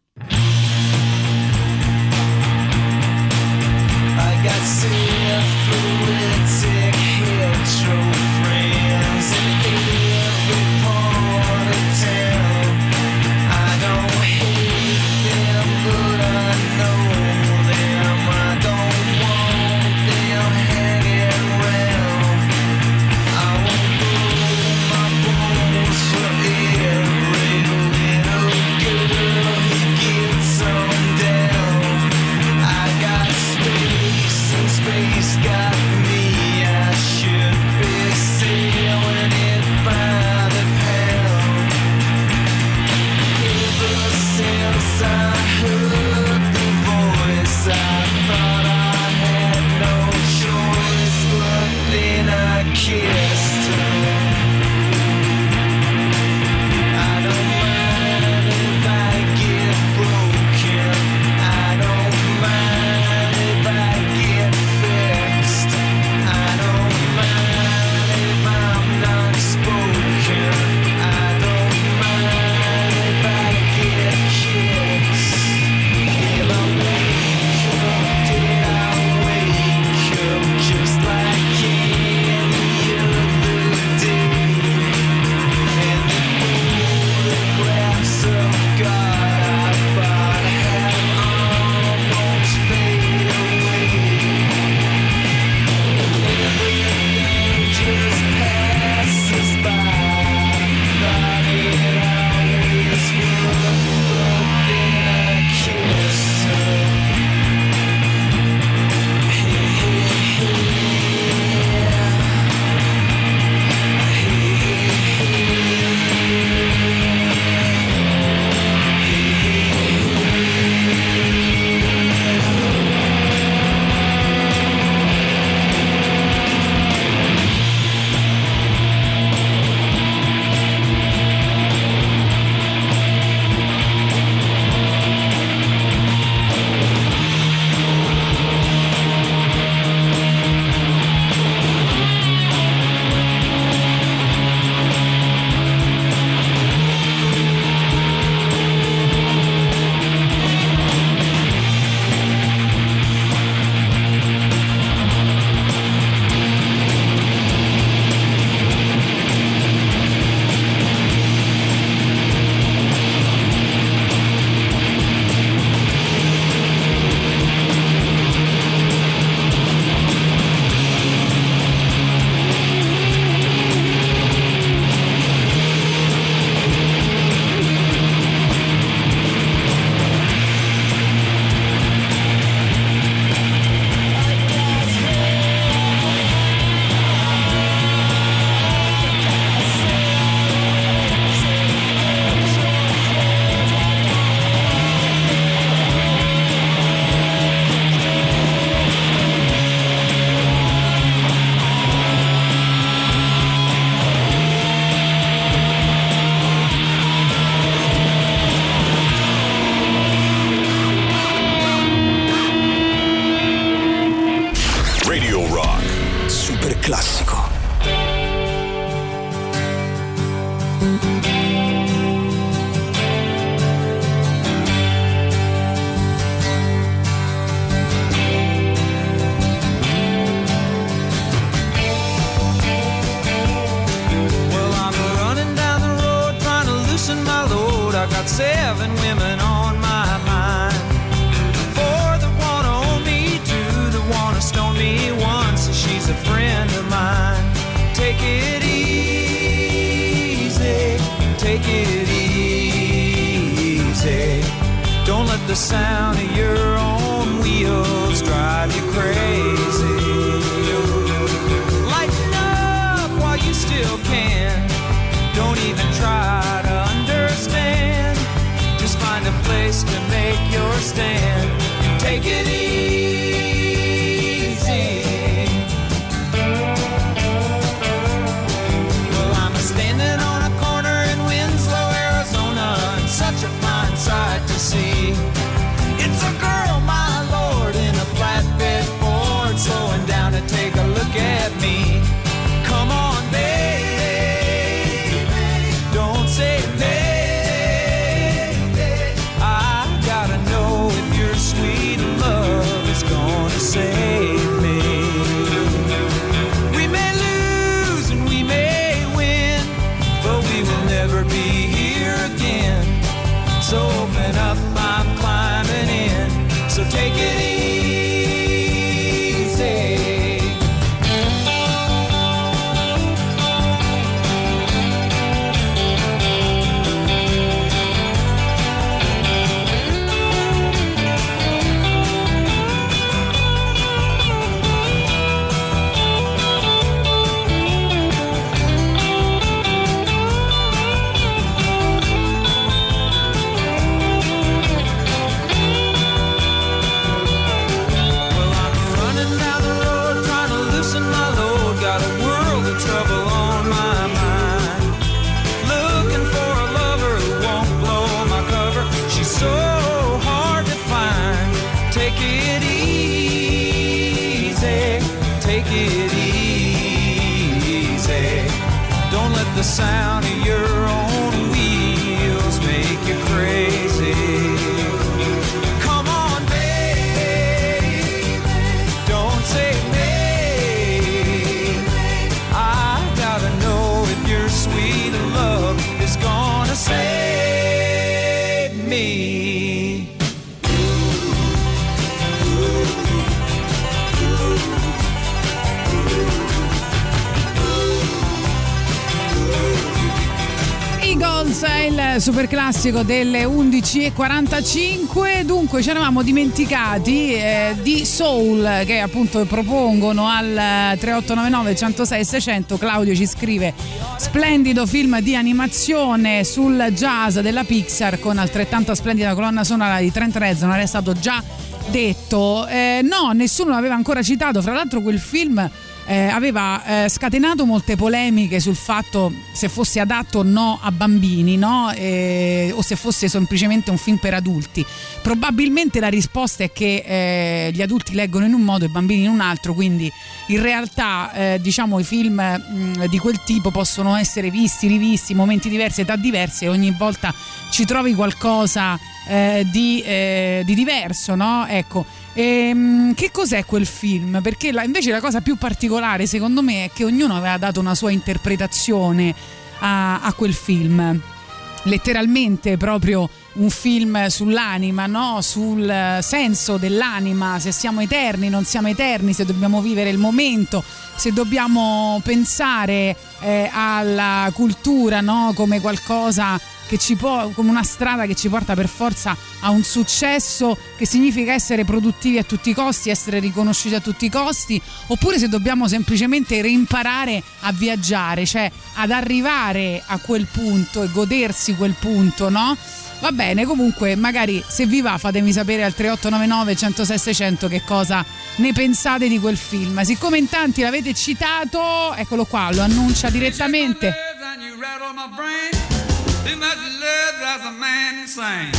Classico delle 11.45 dunque ci eravamo dimenticati eh, di Soul che appunto propongono al 3899 106 600 Claudio ci scrive splendido film di animazione sul jazz della Pixar con altrettanta splendida colonna sonora di Trent Reznor è stato già detto. Eh, no nessuno l'aveva ancora citato. Fra l'altro quel film eh, aveva eh, scatenato molte polemiche sul fatto se fosse adatto o no a bambini, no? Eh, o se fosse semplicemente un film per adulti. Probabilmente la risposta è che eh, gli adulti leggono in un modo e i bambini in un altro, quindi in realtà eh, diciamo i film mh, di quel tipo possono essere visti, rivisti, momenti diversi, età diverse e ogni volta ci trovi qualcosa eh, di, di diverso, no? Ecco. Ehm, che cos'è quel film? Perché la- invece la cosa più particolare secondo me è che ognuno aveva dato una sua interpretazione a, a quel film. Letteralmente proprio un film sull'anima, no? sul eh, senso dell'anima, se siamo eterni, non siamo eterni, se dobbiamo vivere il momento, se dobbiamo pensare eh, alla cultura no? come qualcosa che ci può, come una strada che ci porta per forza a un successo che significa essere produttivi a tutti i costi, essere riconosciuti a tutti i costi, oppure se dobbiamo semplicemente reimparare a viaggiare, cioè ad arrivare a quel punto e godersi quel punto, no? Va bene, comunque magari se vi va fatemi sapere al 3899 106 600 che cosa ne pensate di quel film. Siccome in tanti l'avete citato, eccolo qua, lo annuncia direttamente. Too much love drives a man insane.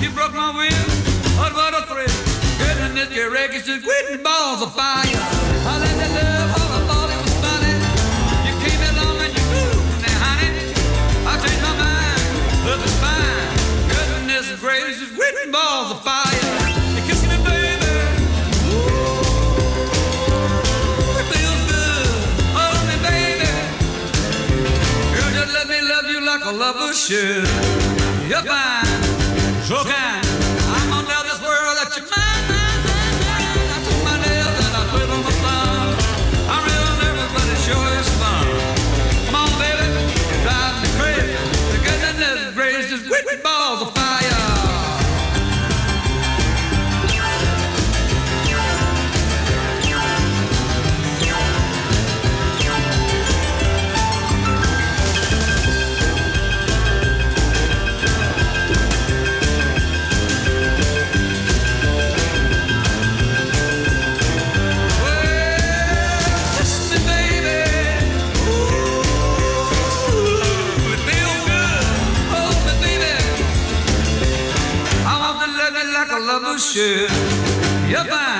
You broke my will, oh, what a thrill. Getting this record, she's quitting balls of fire. I let that love, all I it was funny. You came along and you moved me, honey. I changed my mind, but it's fine. Goodness gracious, just quitting balls of fire. kalabaşı yapan çok You're fine.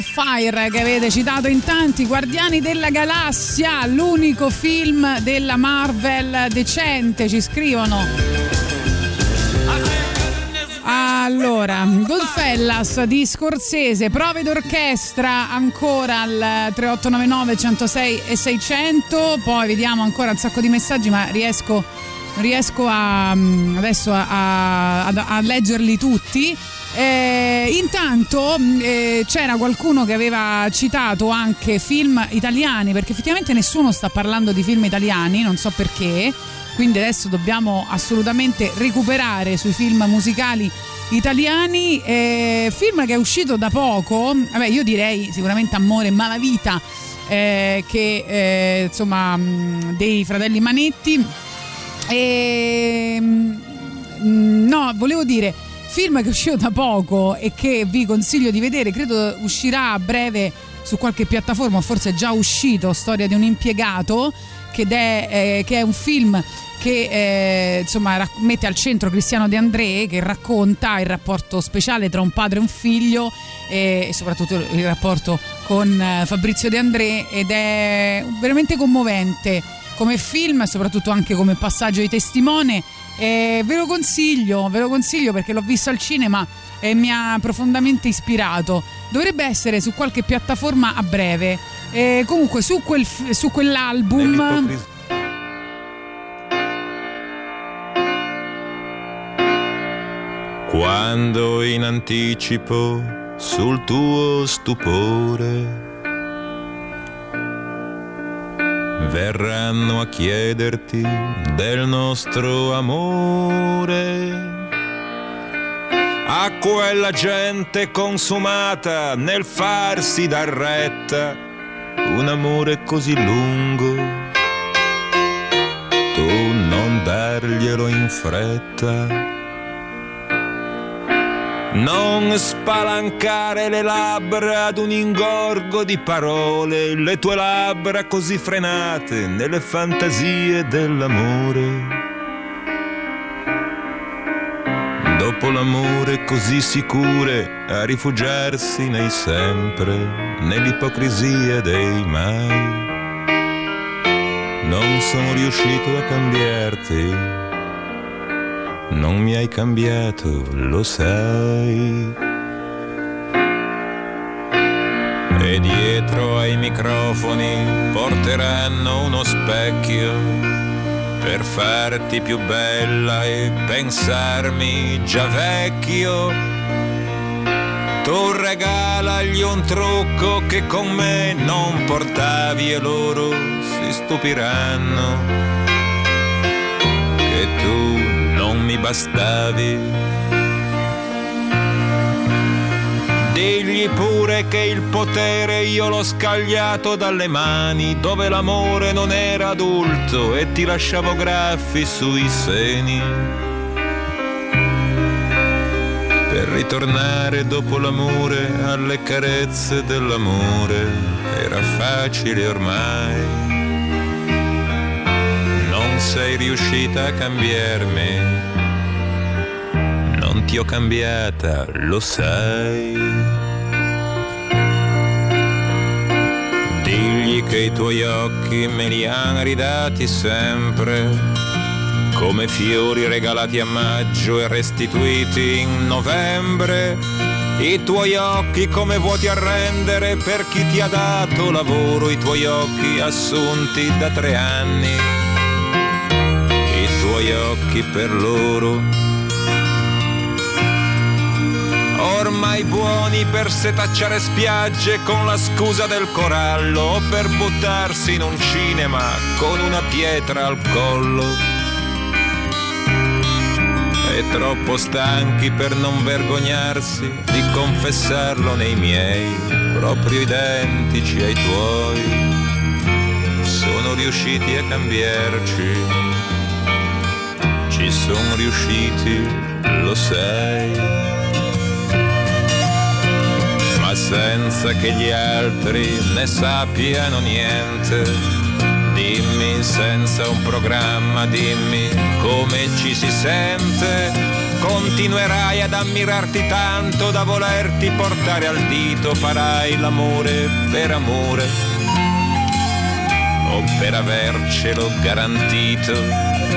Of Fire che avete citato in tanti, Guardiani della Galassia, l'unico film della Marvel decente, ci scrivono. Allora, Goodfellas di Scorsese, prove d'orchestra ancora al 3899 106 e 600, poi vediamo ancora un sacco di messaggi ma riesco, riesco a, mm, adesso a- a- a leggerli tutti. Eh, intanto mh, eh, c'era qualcuno che aveva citato anche film italiani perché effettivamente nessuno sta parlando di film italiani, non so perché, quindi adesso dobbiamo assolutamente recuperare sui film musicali italiani. Eh, film che è uscito da poco, vabbè io direi sicuramente Amore e Malavita eh, che eh, insomma mh, dei fratelli Manetti. E, mm, no, volevo dire, film che è uscito da poco e che vi consiglio di vedere, credo uscirà a breve su qualche piattaforma, forse è già uscito, Storia di un impiegato, è, eh, che è un film che eh, insomma rac- mette al centro Cristiano De André che racconta il rapporto speciale tra un padre e un figlio e, e soprattutto il rapporto con eh, Fabrizio De André ed è veramente commovente come film e soprattutto anche come passaggio di testimone e ve lo consiglio, ve lo consiglio perché l'ho visto al cinema e mi ha profondamente ispirato. Dovrebbe essere su qualche piattaforma a breve. E comunque su, quel, su quell'album Quando in anticipo sul tuo stupore verranno a chiederti del nostro amore. A quella gente consumata nel farsi dar retta, un amore così lungo, tu non darglielo in fretta. Non spalancare le labbra ad un ingorgo di parole, le tue labbra così frenate nelle fantasie dell'amore. Dopo l'amore così sicure a rifugiarsi nei sempre, nell'ipocrisia dei mai. Non sono riuscito a cambiarti non mi hai cambiato, lo sai. E dietro ai microfoni porteranno uno specchio per farti più bella e pensarmi già vecchio. Tu regalagli un trucco che con me non portavi e loro si stupiranno che tu non mi bastavi. Digli pure che il potere io l'ho scagliato dalle mani dove l'amore non era adulto e ti lasciavo graffi sui seni. Per ritornare dopo l'amore alle carezze dell'amore era facile ormai. Sei riuscita a cambiarmi, non ti ho cambiata, lo sai. Digli che i tuoi occhi me li han ridati sempre, come fiori regalati a maggio e restituiti in novembre. I tuoi occhi come vuoti a rendere per chi ti ha dato lavoro, i tuoi occhi assunti da tre anni, tuoi occhi per loro ormai buoni per setacciare spiagge con la scusa del corallo o per buttarsi in un cinema con una pietra al collo. E troppo stanchi per non vergognarsi di confessarlo nei miei, proprio identici ai tuoi. Sono riusciti a cambiarci, ci sono riusciti, lo sai ma senza che gli altri ne sappiano niente. Dimmi senza un programma, dimmi come ci si sente. Continuerai ad ammirarti tanto da volerti portare al dito, farai l'amore per amore o per avercelo garantito.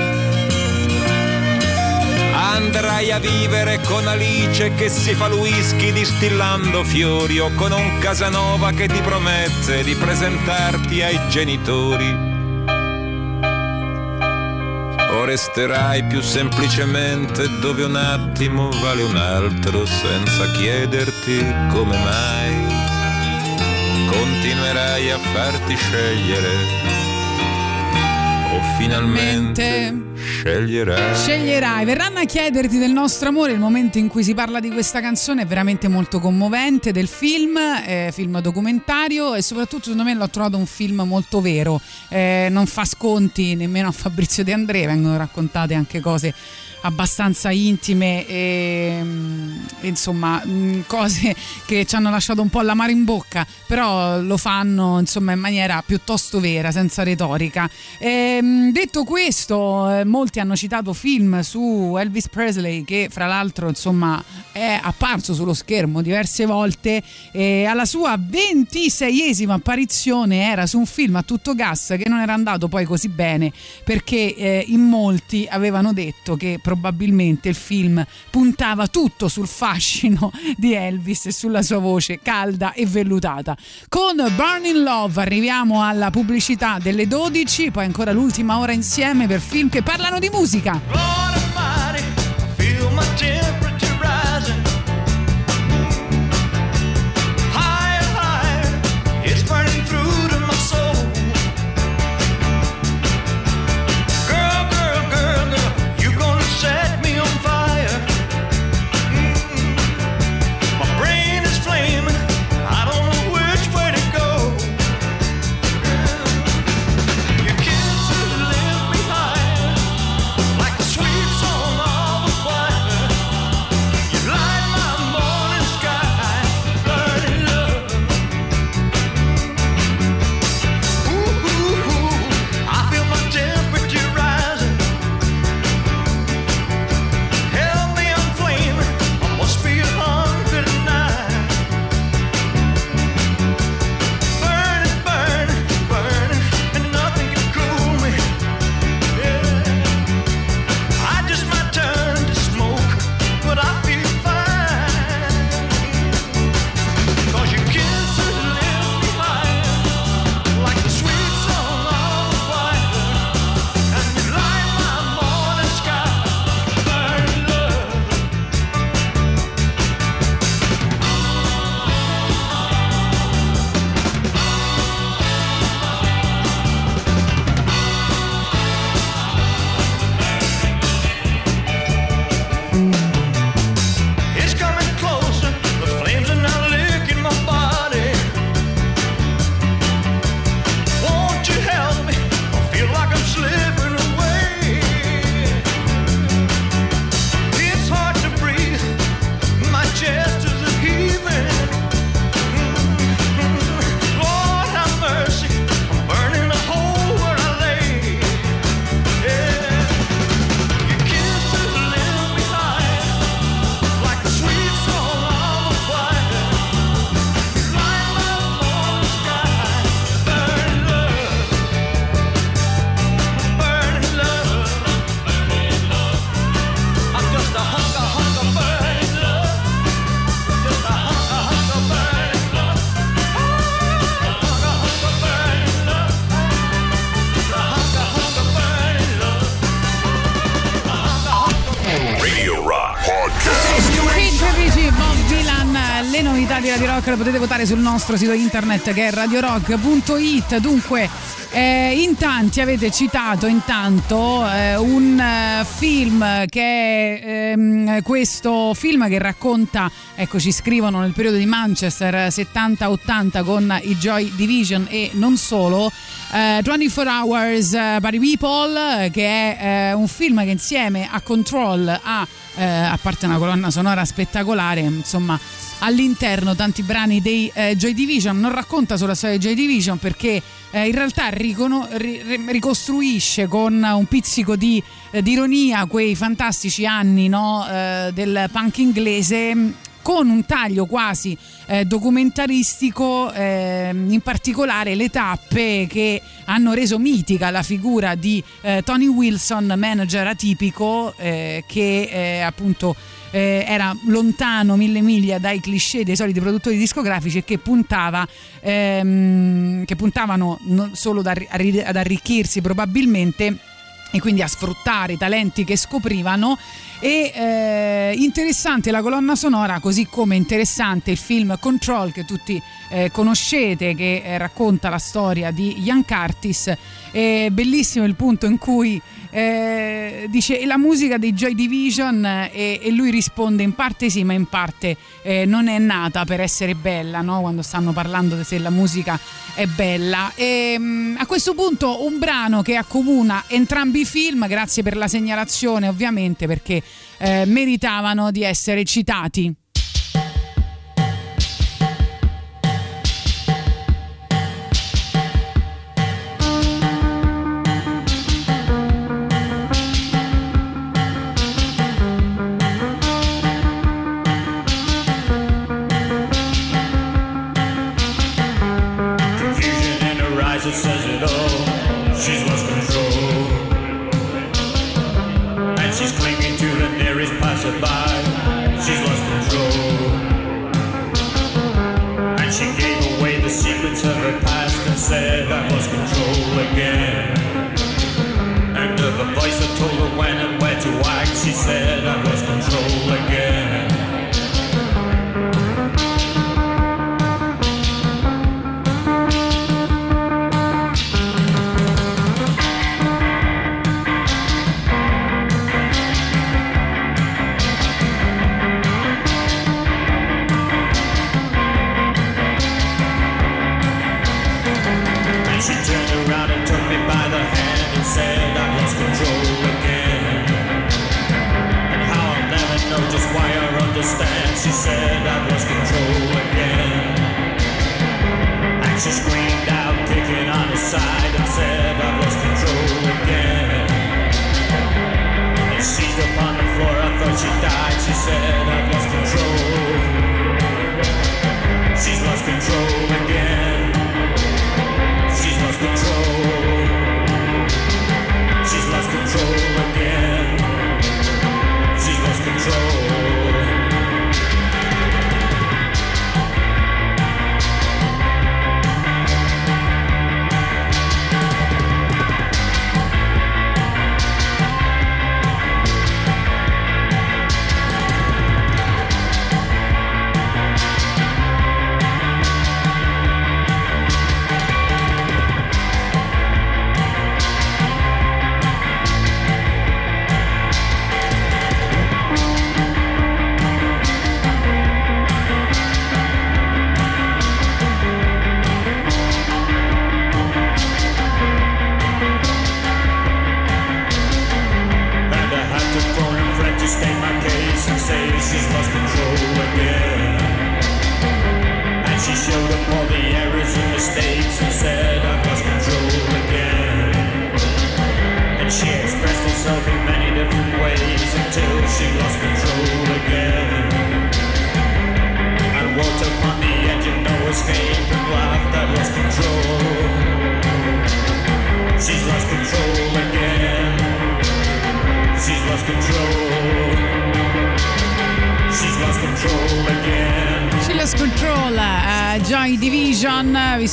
Andrai a vivere con Alice che si fa whisky distillando fiori o con un Casanova che ti promette di presentarti ai genitori. O resterai più semplicemente dove un attimo vale un altro senza chiederti come mai. Continuerai a farti scegliere o finalmente sceglierai. Sceglierai, verranno a chiederti del nostro amore. Il momento in cui si parla di questa canzone è veramente molto commovente. Del film, eh, film documentario e soprattutto, secondo me, l'ho trovato un film molto vero. Eh, non fa sconti nemmeno a Fabrizio De André, vengono raccontate anche cose abbastanza intime e mm, insomma mm, cose che ci hanno lasciato un po' l'amaro in bocca però lo fanno insomma in maniera piuttosto vera senza retorica. Ehm, detto questo eh, molti hanno citato film su Elvis Presley che fra l'altro insomma è apparso sullo schermo diverse volte e alla sua 26esima apparizione era su un film a tutto gas che non era andato poi così bene perché eh, in molti avevano detto che probabilmente il film puntava tutto sul fascino di Elvis e sulla sua voce calda e vellutata. Con Burning Love arriviamo alla pubblicità delle 12, poi ancora l'ultima ora insieme per film che parlano di musica. Feel Rock potete votare sul nostro sito internet che è radiorock.it. Dunque, eh, in tanti avete citato intanto eh, un eh, film che è ehm, questo film che racconta, ecco ci scrivono nel periodo di Manchester 70-80 con i Joy Division e non solo. eh, 24 Hours eh, Party People, eh, che è eh, un film che insieme a Control ha, eh, a parte una colonna sonora spettacolare, insomma, all'interno tanti brani dei eh, Joy Division. Non racconta solo la storia dei Joy Division perché eh, in realtà ricono- ri- ri- ricostruisce con un pizzico di, eh, di ironia quei fantastici anni no, eh, del punk inglese con un taglio quasi eh, documentaristico, eh, in particolare le tappe che hanno reso mitica la figura di eh, Tony Wilson, manager atipico, eh, che eh, appunto eh, era lontano mille miglia dai cliché dei soliti produttori discografici e che puntava ehm, che puntavano solo ad arricchirsi probabilmente e quindi a sfruttare i talenti che scoprivano. E eh, interessante la colonna sonora così come interessante il film Control che tutti eh, conoscete che eh, racconta la storia di Ian Curtis. È bellissimo il punto in cui eh, dice "E la musica dei Joy Division? E, e lui risponde in parte sì ma in parte eh, non è nata per essere bella no? quando stanno parlando se la musica è bella. E, mh, a questo punto un brano che accomuna entrambi i film grazie per la segnalazione ovviamente perché eh, meritavano di essere citati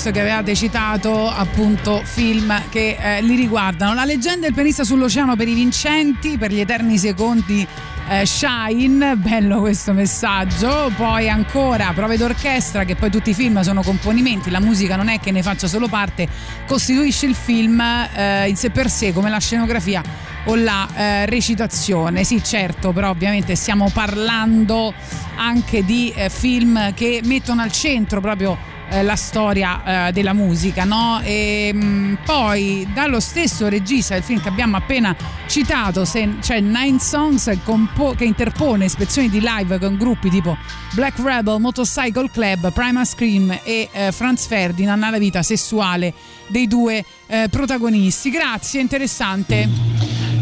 visto che avevate citato appunto film che eh, li riguardano. La leggenda del pianista sull'oceano per i vincenti, per gli eterni secondi eh, Shine, bello questo messaggio. Poi ancora prove d'orchestra, che poi tutti i film sono componimenti, la musica non è che ne faccia solo parte, costituisce il film eh, in sé per sé come la scenografia o la eh, recitazione. Sì, certo, però ovviamente stiamo parlando anche di eh, film che mettono al centro proprio eh, la storia eh, della musica, no? E mh, poi dallo stesso regista del film che abbiamo appena citato, se, cioè Nine Songs compo- che interpone ispezioni di live con gruppi tipo Black Rebel, Motorcycle Club, Primal Scream e eh, Franz Ferdinand alla vita sessuale dei due eh, protagonisti. Grazie, interessante.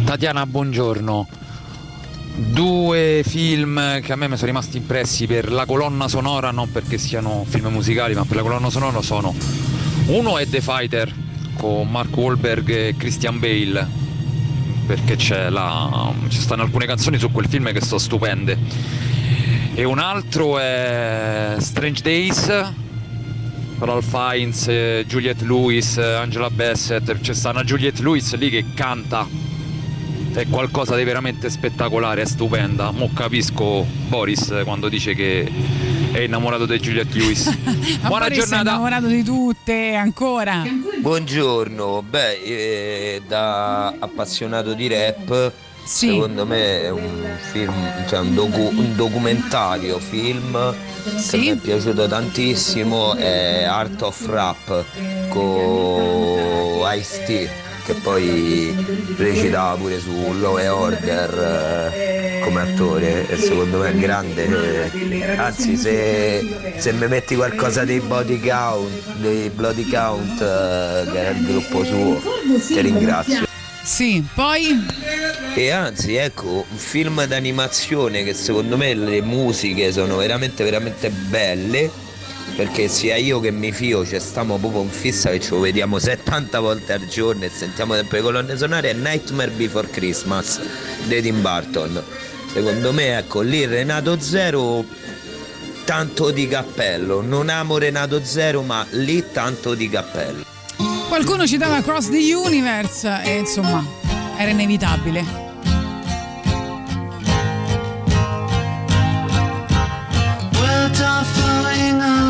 Tatiana, buongiorno. Due film che a me mi sono rimasti impressi per la colonna sonora, non perché siano film musicali, ma per la colonna sonora sono uno è The Fighter con Mark Wahlberg e Christian Bale, perché c'è la, ci stanno alcune canzoni su quel film che sono stupende. E un altro è Strange Days, Ralph Fiennes, Juliette Lewis, Angela Bassett, c'è sta una Juliette Lewis lì che canta è qualcosa di veramente spettacolare, è stupenda. Mo capisco Boris quando dice che è innamorato di Juliette Lewis. Buona Boris è giornata. innamorato di tutte ancora. Buongiorno, beh, eh, da appassionato di rap, secondo me è un film, cioè un, docu- un documentario film che mi è piaciuto tantissimo, è Art of Rap con Ice-T che poi recitava pure su Law and Order eh, come attore e secondo me è grande anzi se, se mi metti qualcosa dei body count dei bloody count eh, che era il gruppo suo ti ringrazio Sì, poi e anzi, ecco, un film d'animazione che secondo me le musiche sono veramente, veramente belle. Perché sia io che mio figlio ci stiamo proprio in fissa che ce lo vediamo 70 volte al giorno e sentiamo sempre le colonne sonore è Nightmare Before Christmas di Tim Burton. Secondo me, ecco, lì Renato Zero tanto di cappello. Non amo Renato Zero, ma lì tanto di cappello. qualcuno citava Cross the Universe e insomma era inevitabile. Words are flowing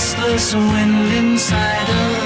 Restless wind inside a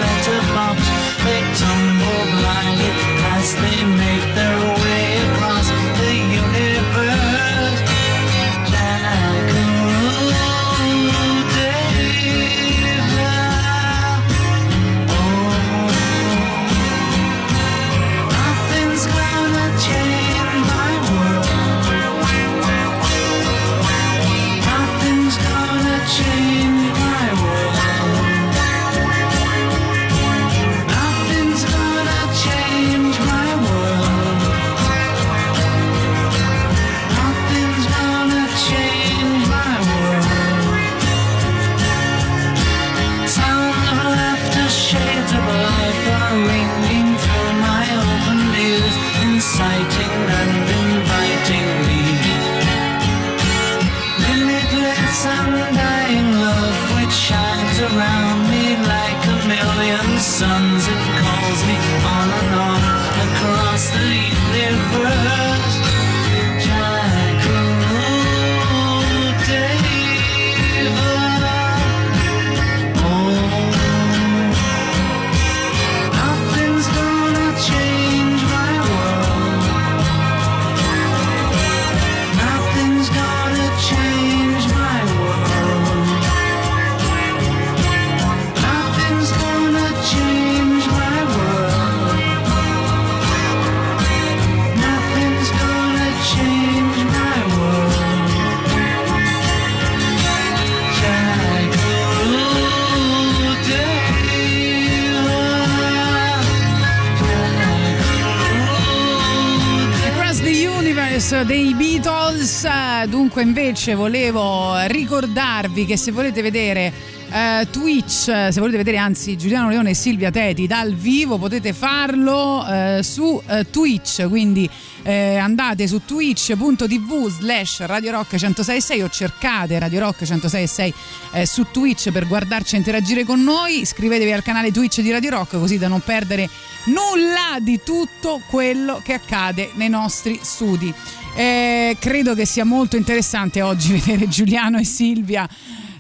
invece, volevo ricordarvi che se volete vedere eh, Twitch, eh, se volete vedere anzi Giuliano Leone e Silvia Teti dal vivo, potete farlo eh, su eh, Twitch. Quindi eh, andate su twitch.tv slash Radio Rock 1066 o cercate Radio Rock 1066 eh, su Twitch per guardarci e interagire con noi. Iscrivetevi al canale Twitch di Radio Rock così da non perdere nulla di tutto quello che accade nei nostri studi. Credo che sia molto interessante oggi vedere Giuliano e Silvia.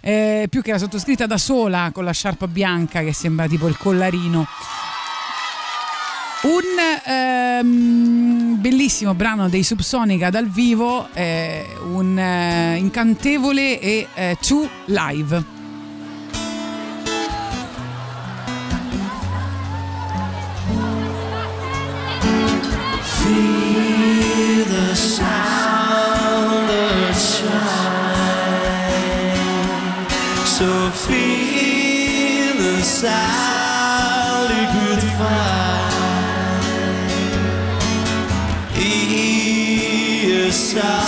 Eh, più che la sottoscritta da sola con la sciarpa bianca che sembra tipo il collarino. Un ehm, bellissimo brano dei Subsonica dal vivo, eh, un eh, incantevole e eh, Two Live. Feel the sound you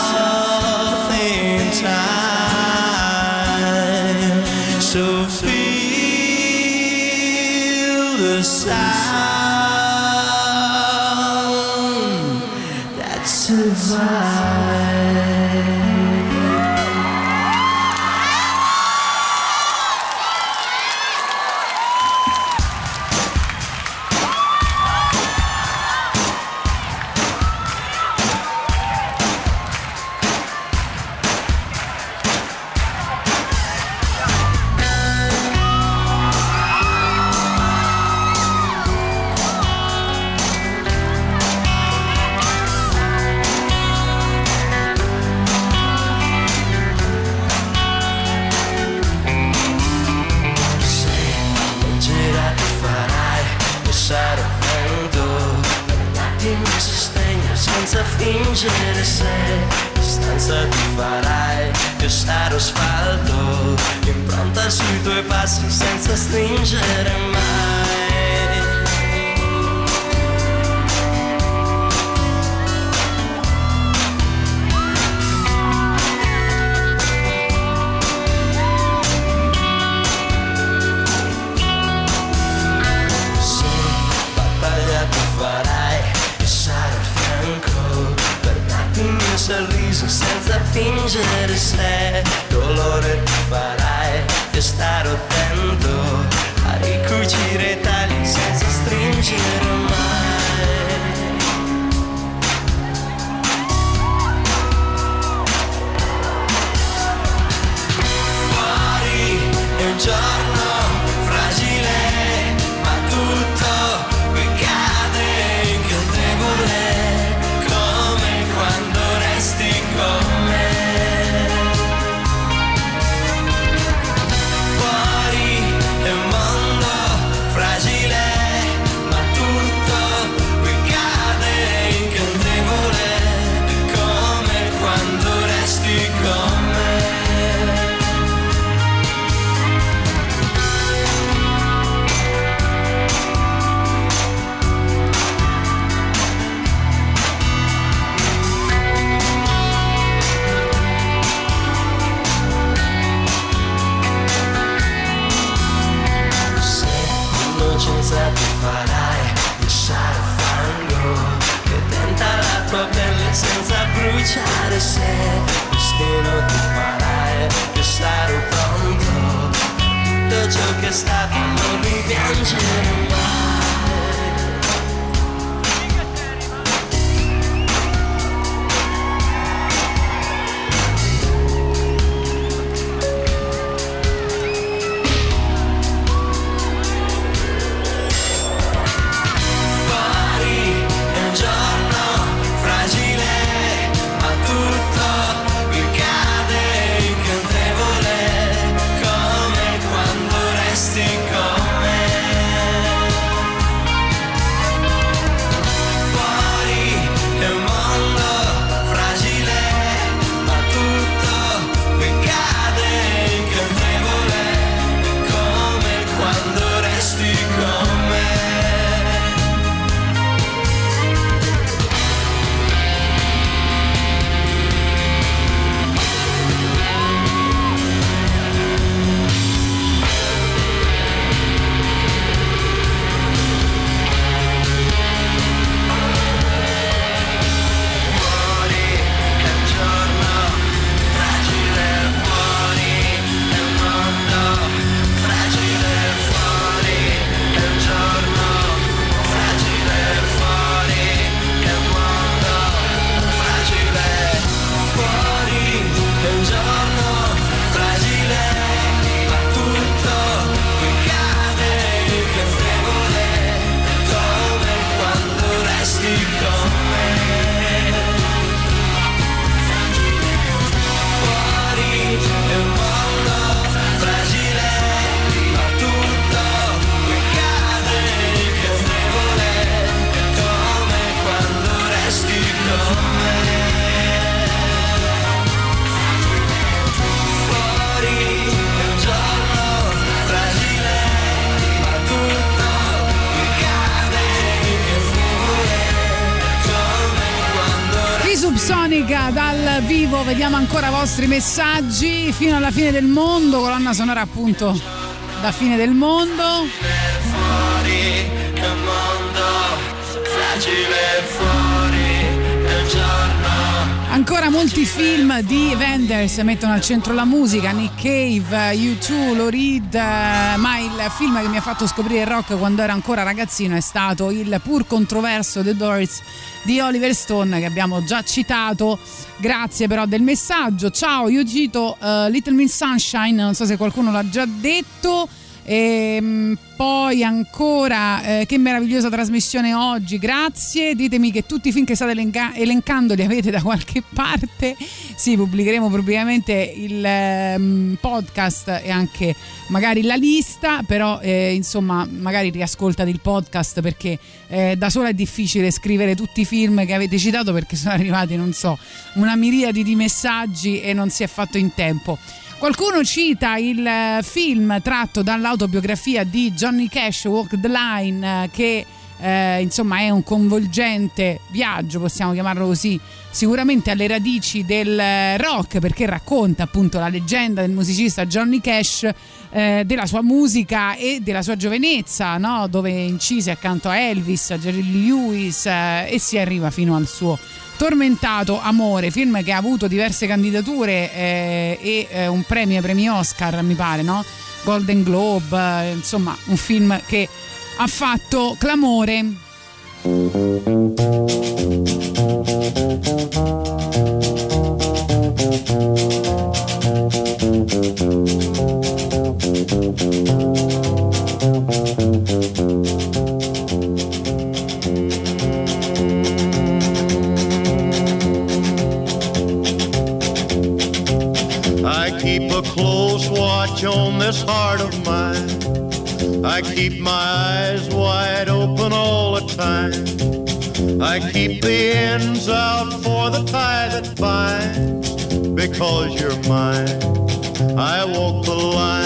sarò asfalto Impronta sui tuoi passi senza stringere mai. Se battaglia tu farai, io sarò al fianco Per darti il mio sorriso senza fingere se Dolore ti farai, io starò attento A ricucire i tagli senza stringere mai. Fuori è un giorno vostri messaggi fino alla fine del mondo, colonna sonora appunto da fine del mondo. fuori che mondo fragile fuori nel giorno Ancora molti film di Wenders mettono al centro la musica, Nick Cave, U2, Lou Reed, eh, ma il film che mi ha fatto scoprire il rock quando ero ancora ragazzino è stato il pur controverso The Doors di Oliver Stone che abbiamo già citato. Grazie però del messaggio. Ciao, io cito eh, Little Miss Sunshine, non so se qualcuno l'ha già detto. E poi ancora, eh, che meravigliosa trasmissione oggi, grazie. Ditemi che tutti i film che state elenca- elencando li avete da qualche parte. Sì, pubblicheremo probabilmente il ehm, podcast e anche magari la lista, però eh, insomma magari riascoltate il podcast perché eh, da sola è difficile scrivere tutti i film che avete citato perché sono arrivati, non so, una miriade di messaggi e non si è fatto in tempo. Qualcuno cita il eh, film tratto dall'autobiografia di Johnny Cash, Walk the Line, eh, che eh, insomma è un convolgente viaggio, possiamo chiamarlo così, sicuramente alle radici del eh, rock, perché racconta appunto la leggenda del musicista Johnny Cash, eh, della sua musica e della sua giovenezza, no? dove incise accanto a Elvis, a Jerry Lewis eh, e si arriva fino al suo Tormentato Amore, film che ha avuto diverse candidature eh, e eh, un premio premi Oscar, mi pare, no? Golden Globe, eh, insomma, un film che ha fatto clamore. Keep my eyes wide open all the time. I keep the ends out for the tie that binds. Because you're mine, I walk the line.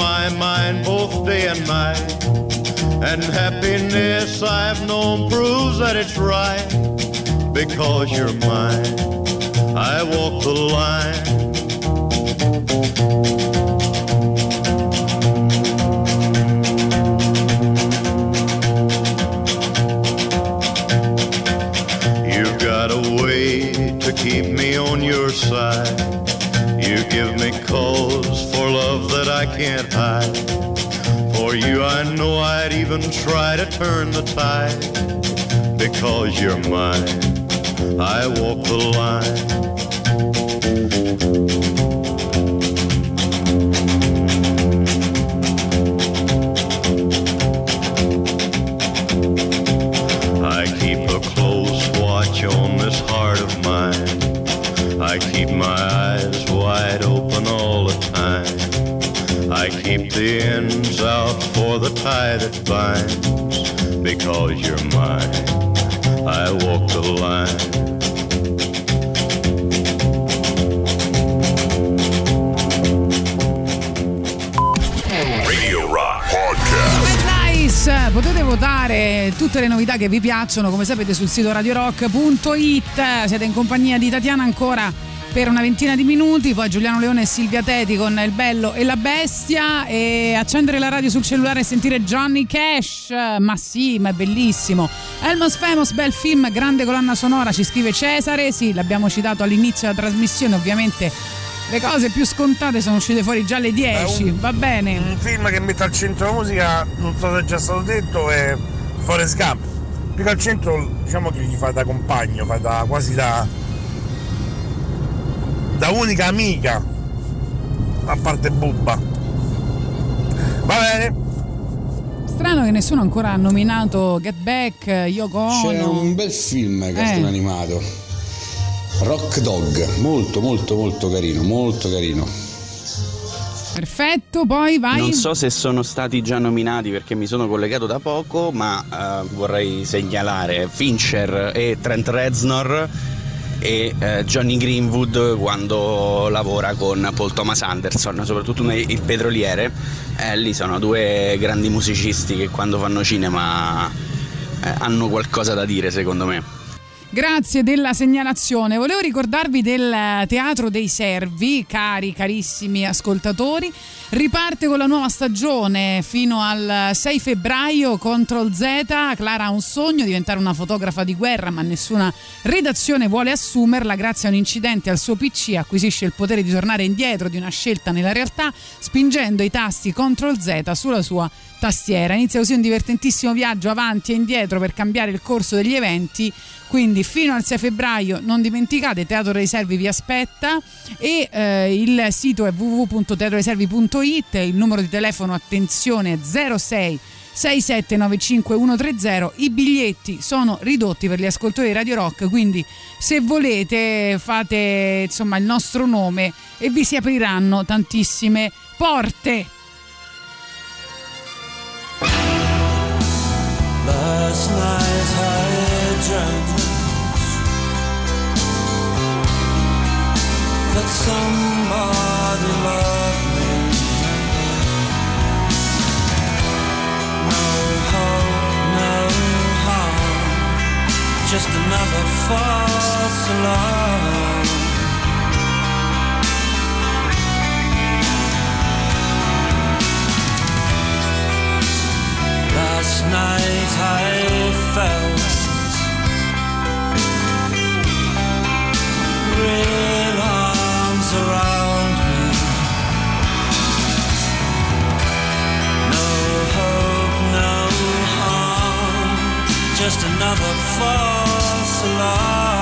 and. And happiness I've known proves that it's right because you're mine. I walk the line. You've got a way to keep me on your side. You give me cause for love that I can't hide. For you, I know I'd even try to turn the tide. Because you're mine, I walk the line. I keep a close watch on this heart of mine. I keep my eyes wide open all the time. I keep the ends for the tie that binds. Because you're mine, I walk the line. Radio Rock Podcast. Nice! Potete votare tutte le novità che vi piacciono, come sapete, sul sito radiorock.it. Siete in compagnia di Tatiana ancora per una ventina di minuti, poi Giuliano Leone e Silvia Teti con Il bello e la bestia e accendere la radio sul cellulare e sentire Johnny Cash. Ma sì, ma è bellissimo. Elmos Famous, bel film, grande colonna sonora, ci scrive Cesare. Sì, l'abbiamo citato all'inizio della trasmissione, ovviamente le cose più scontate sono uscite fuori già alle 10. Va bene. Un film che mette al centro la musica, non so se è già stato detto, è Forrest Gump. Più che al centro, diciamo che gli fa da compagno, fa da quasi da. Da unica amica, a parte Bubba. Va bene? Strano che nessuno ancora ha nominato Get Back, Yoko C'è Ono. un bel film cartone Eh. animato. Rock Dog, molto molto molto carino, molto carino. Perfetto, poi vai. Non so se sono stati già nominati perché mi sono collegato da poco, ma eh, vorrei segnalare Fincher e Trent Reznor e eh, Johnny Greenwood quando lavora con Paul Thomas Anderson, soprattutto il petroliere. Eh, lì sono due grandi musicisti che quando fanno cinema eh, hanno qualcosa da dire secondo me. Grazie della segnalazione. Volevo ricordarvi del Teatro dei Servi, cari, carissimi ascoltatori. Riparte con la nuova stagione fino al 6 febbraio. Control Z. Clara ha un sogno, diventare una fotografa di guerra, ma nessuna redazione vuole assumerla. Grazie a un incidente al suo PC acquisisce il potere di tornare indietro di una scelta nella realtà, spingendo i tasti Control Z sulla sua tastiera. Inizia così un divertentissimo viaggio avanti e indietro per cambiare il corso degli eventi. Quindi fino al 6 febbraio non dimenticate, Teatro dei Servi vi aspetta e eh, il sito è www.teatrodeservi.it, il numero di telefono attenzione è 06 6795 130 i biglietti sono ridotti per gli ascoltatori di Radio Rock quindi se volete fate insomma il nostro nome e vi si apriranno tantissime porte Last night I dreamt that somebody loved me. No hope, no harm, just another false alarm. Last night I felt real arms around me. No hope, no harm, just another false alarm.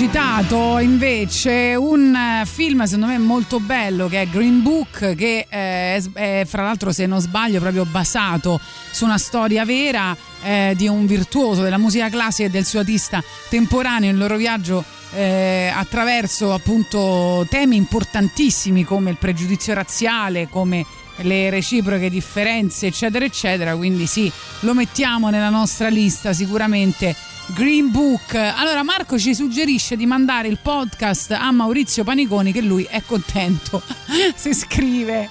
Citato invece un eh, film secondo me molto bello che è Green Book che eh, è, è, fra l'altro se non sbaglio proprio basato su una storia vera eh, di un virtuoso della musica classica e del suo artista temporaneo il loro viaggio eh, attraverso appunto temi importantissimi come il pregiudizio razziale, come le reciproche differenze eccetera eccetera. Quindi sì lo mettiamo nella nostra lista sicuramente Green Book. Allora Marco ci suggerisce di mandare il podcast a Maurizio Paniconi che lui è contento. si scrive.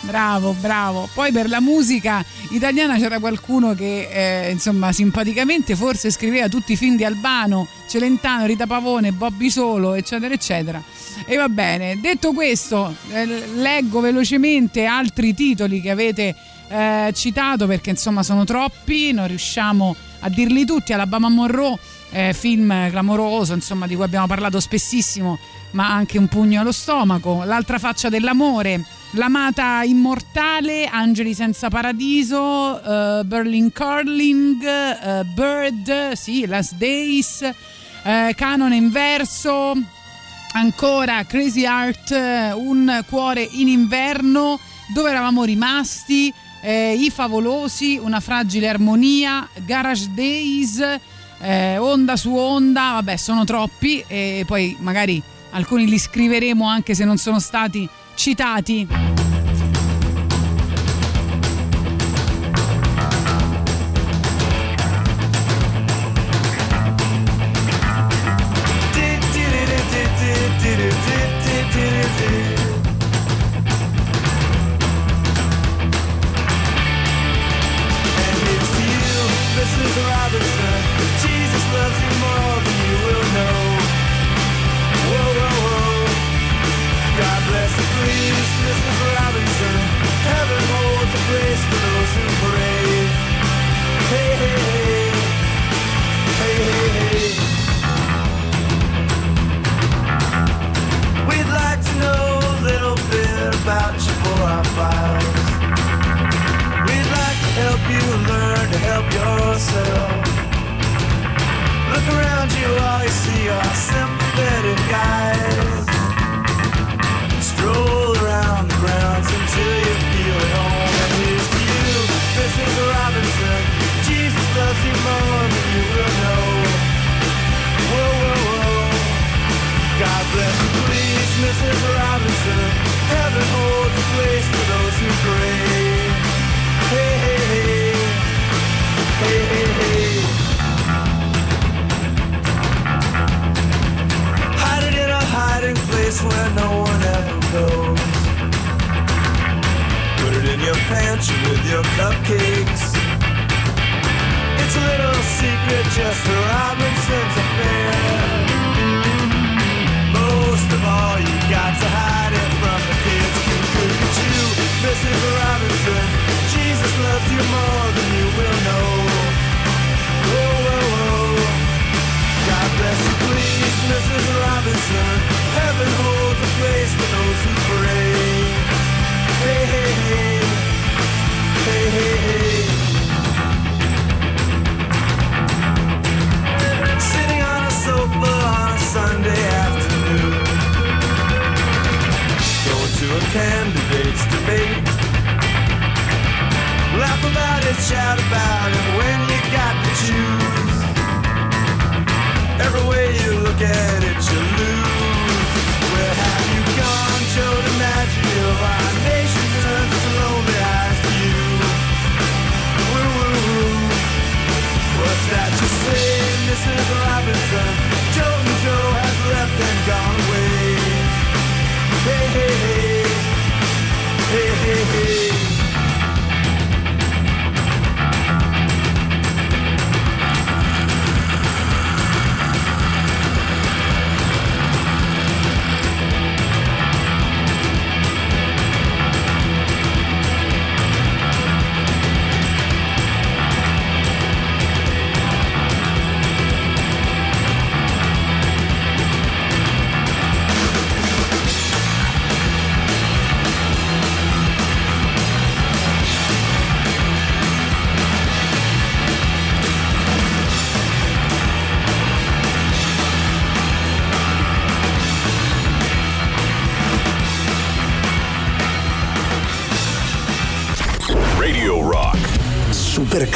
Bravo, bravo. Poi per la musica italiana c'era qualcuno che eh, insomma simpaticamente forse scriveva tutti i film di Albano, Celentano, Rita Pavone, Bobby Solo, eccetera, eccetera. E va bene. Detto questo, eh, leggo velocemente altri titoli che avete eh, citato perché insomma sono troppi, non riusciamo a dirli tutti. Alabama Monroe, eh, film clamoroso, insomma, di cui abbiamo parlato spessissimo, ma anche un pugno allo stomaco. L'altra faccia dell'amore. L'amata immortale, Angeli senza paradiso, eh, Berlin Curling, eh, Bird, sì, Last Days, eh, Canone inverso, ancora Crazy Heart, eh, Un cuore in inverno, Dove eravamo rimasti, eh, I favolosi, Una fragile armonia, Garage Days, eh, Onda su Onda, vabbè sono troppi e poi magari alcuni li scriveremo anche se non sono stati citati.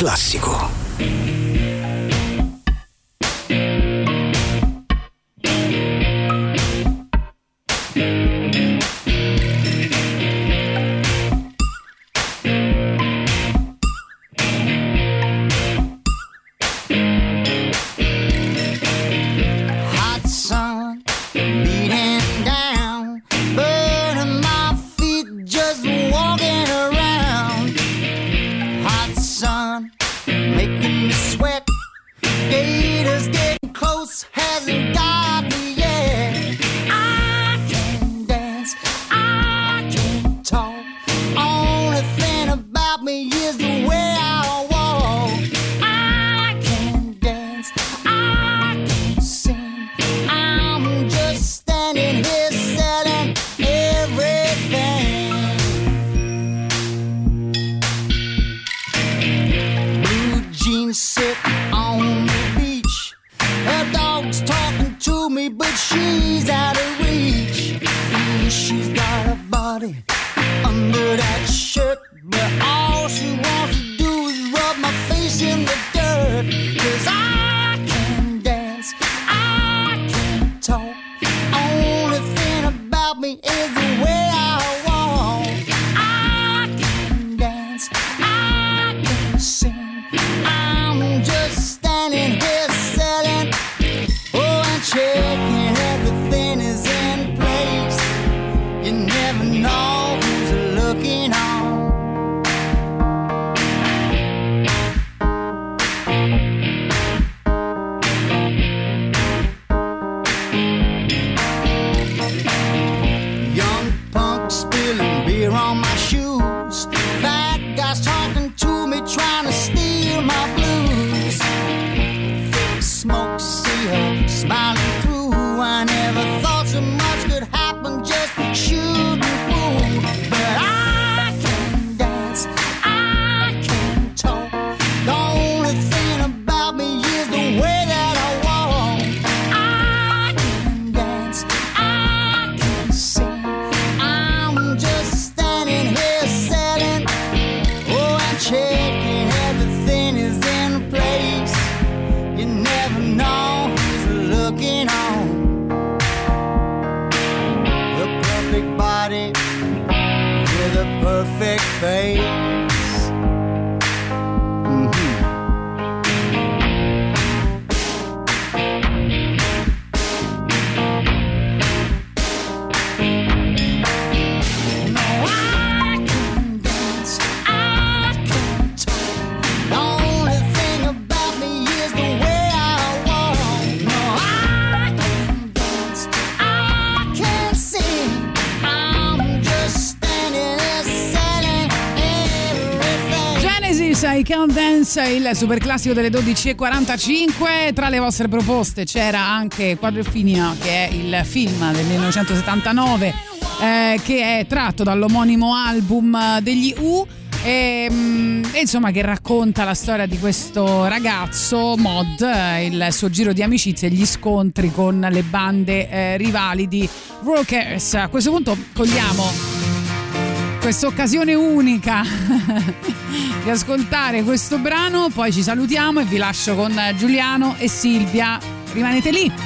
Classico. Kiss, il super classico delle 12.45. Tra le vostre proposte c'era anche Quadrofinia, che è il film del 1979, eh, che è tratto dall'omonimo album degli U. E, e, insomma che racconta la storia di questo ragazzo Mod, eh, il suo giro di amicizie e gli scontri con le bande eh, rivali di Rockers. A questo punto cogliamo questa occasione unica di ascoltare questo brano, poi ci salutiamo e vi lascio con Giuliano e Silvia. Rimanete lì!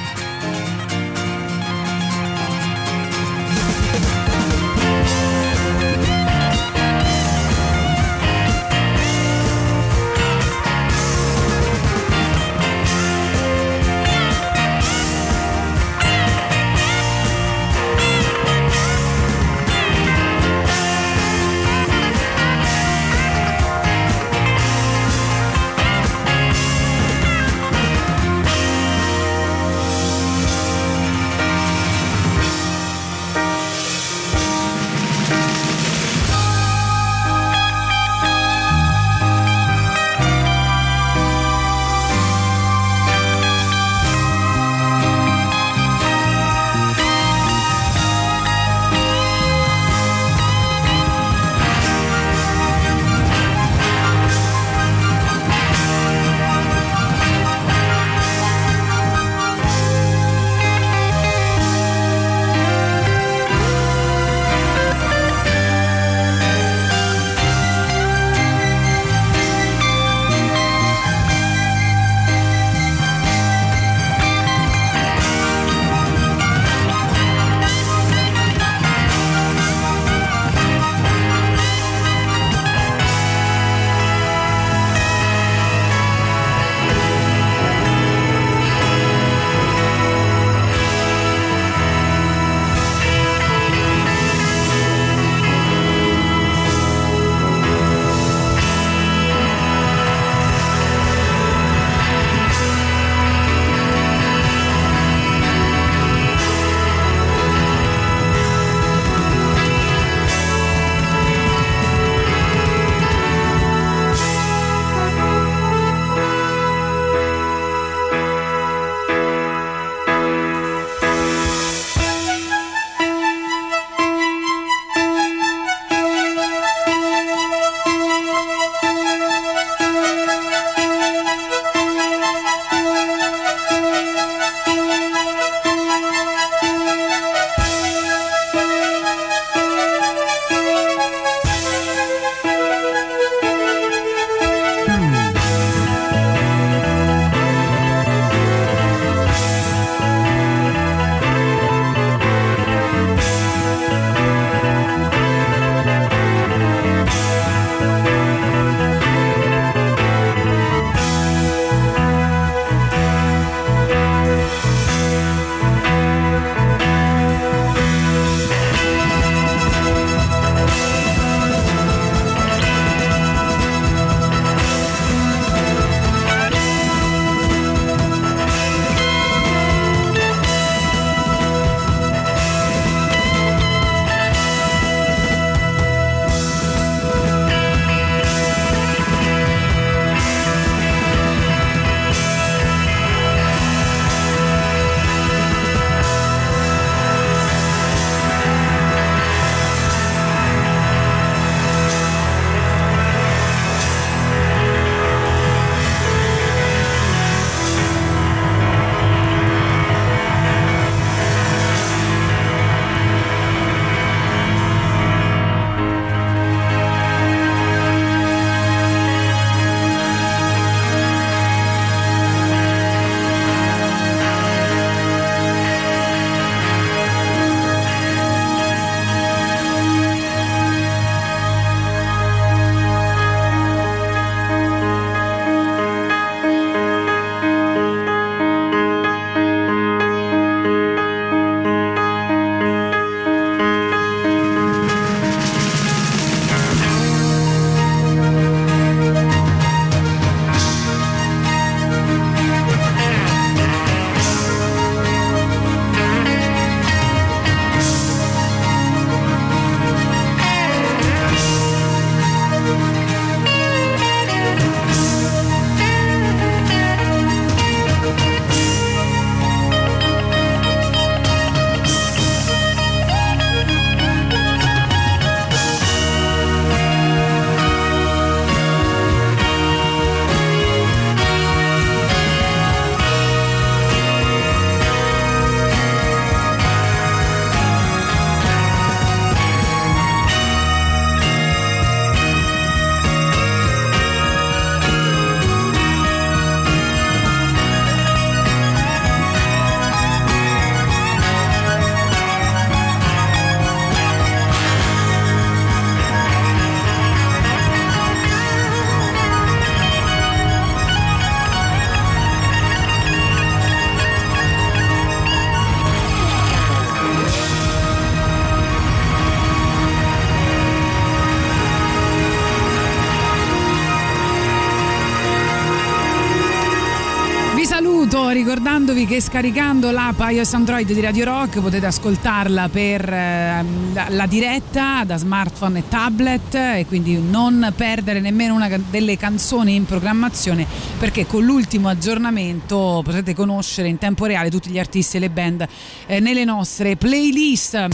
ricordandovi che scaricando l'app iOS Android di Radio Rock potete ascoltarla per eh, la diretta da smartphone e tablet e quindi non perdere nemmeno una delle canzoni in programmazione perché con l'ultimo aggiornamento potrete conoscere in tempo reale tutti gli artisti e le band eh, nelle nostre playlist.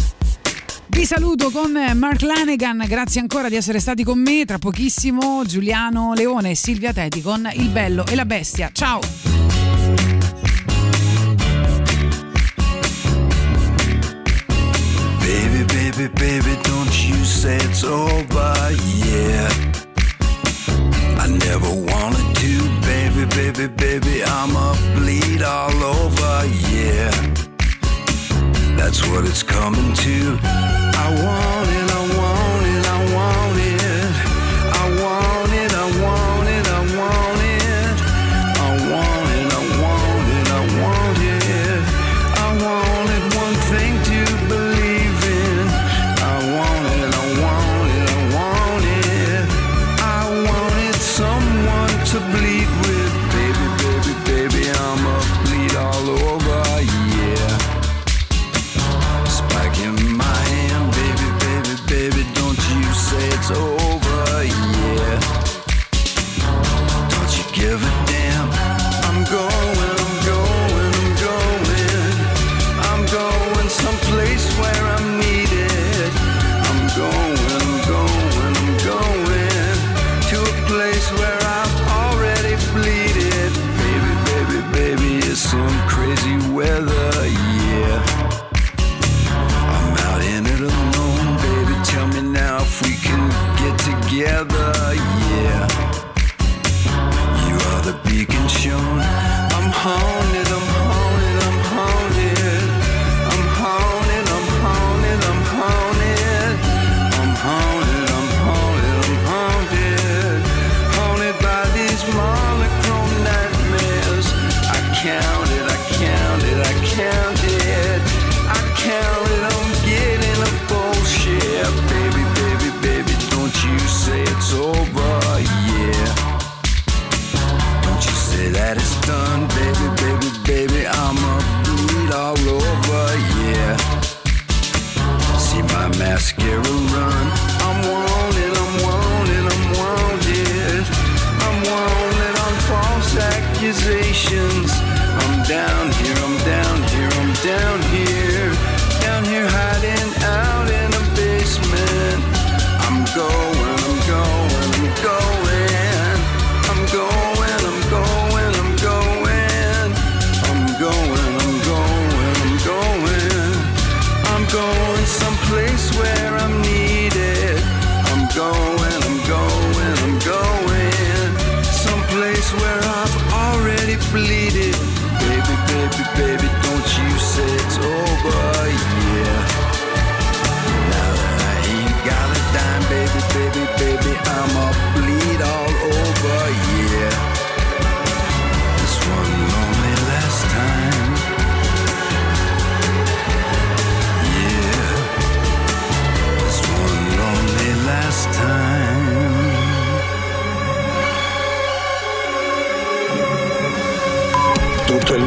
Vi saluto con Mark Lanegan, grazie ancora di essere stati con me, tra pochissimo Giuliano Leone e Silvia Teti con Il Bello e la Bestia. Ciao! Baby, don't you say it's over, yeah. I never wanted to, baby, baby, baby, I'ma bleed all over, yeah. That's what it's coming to. I want it. home.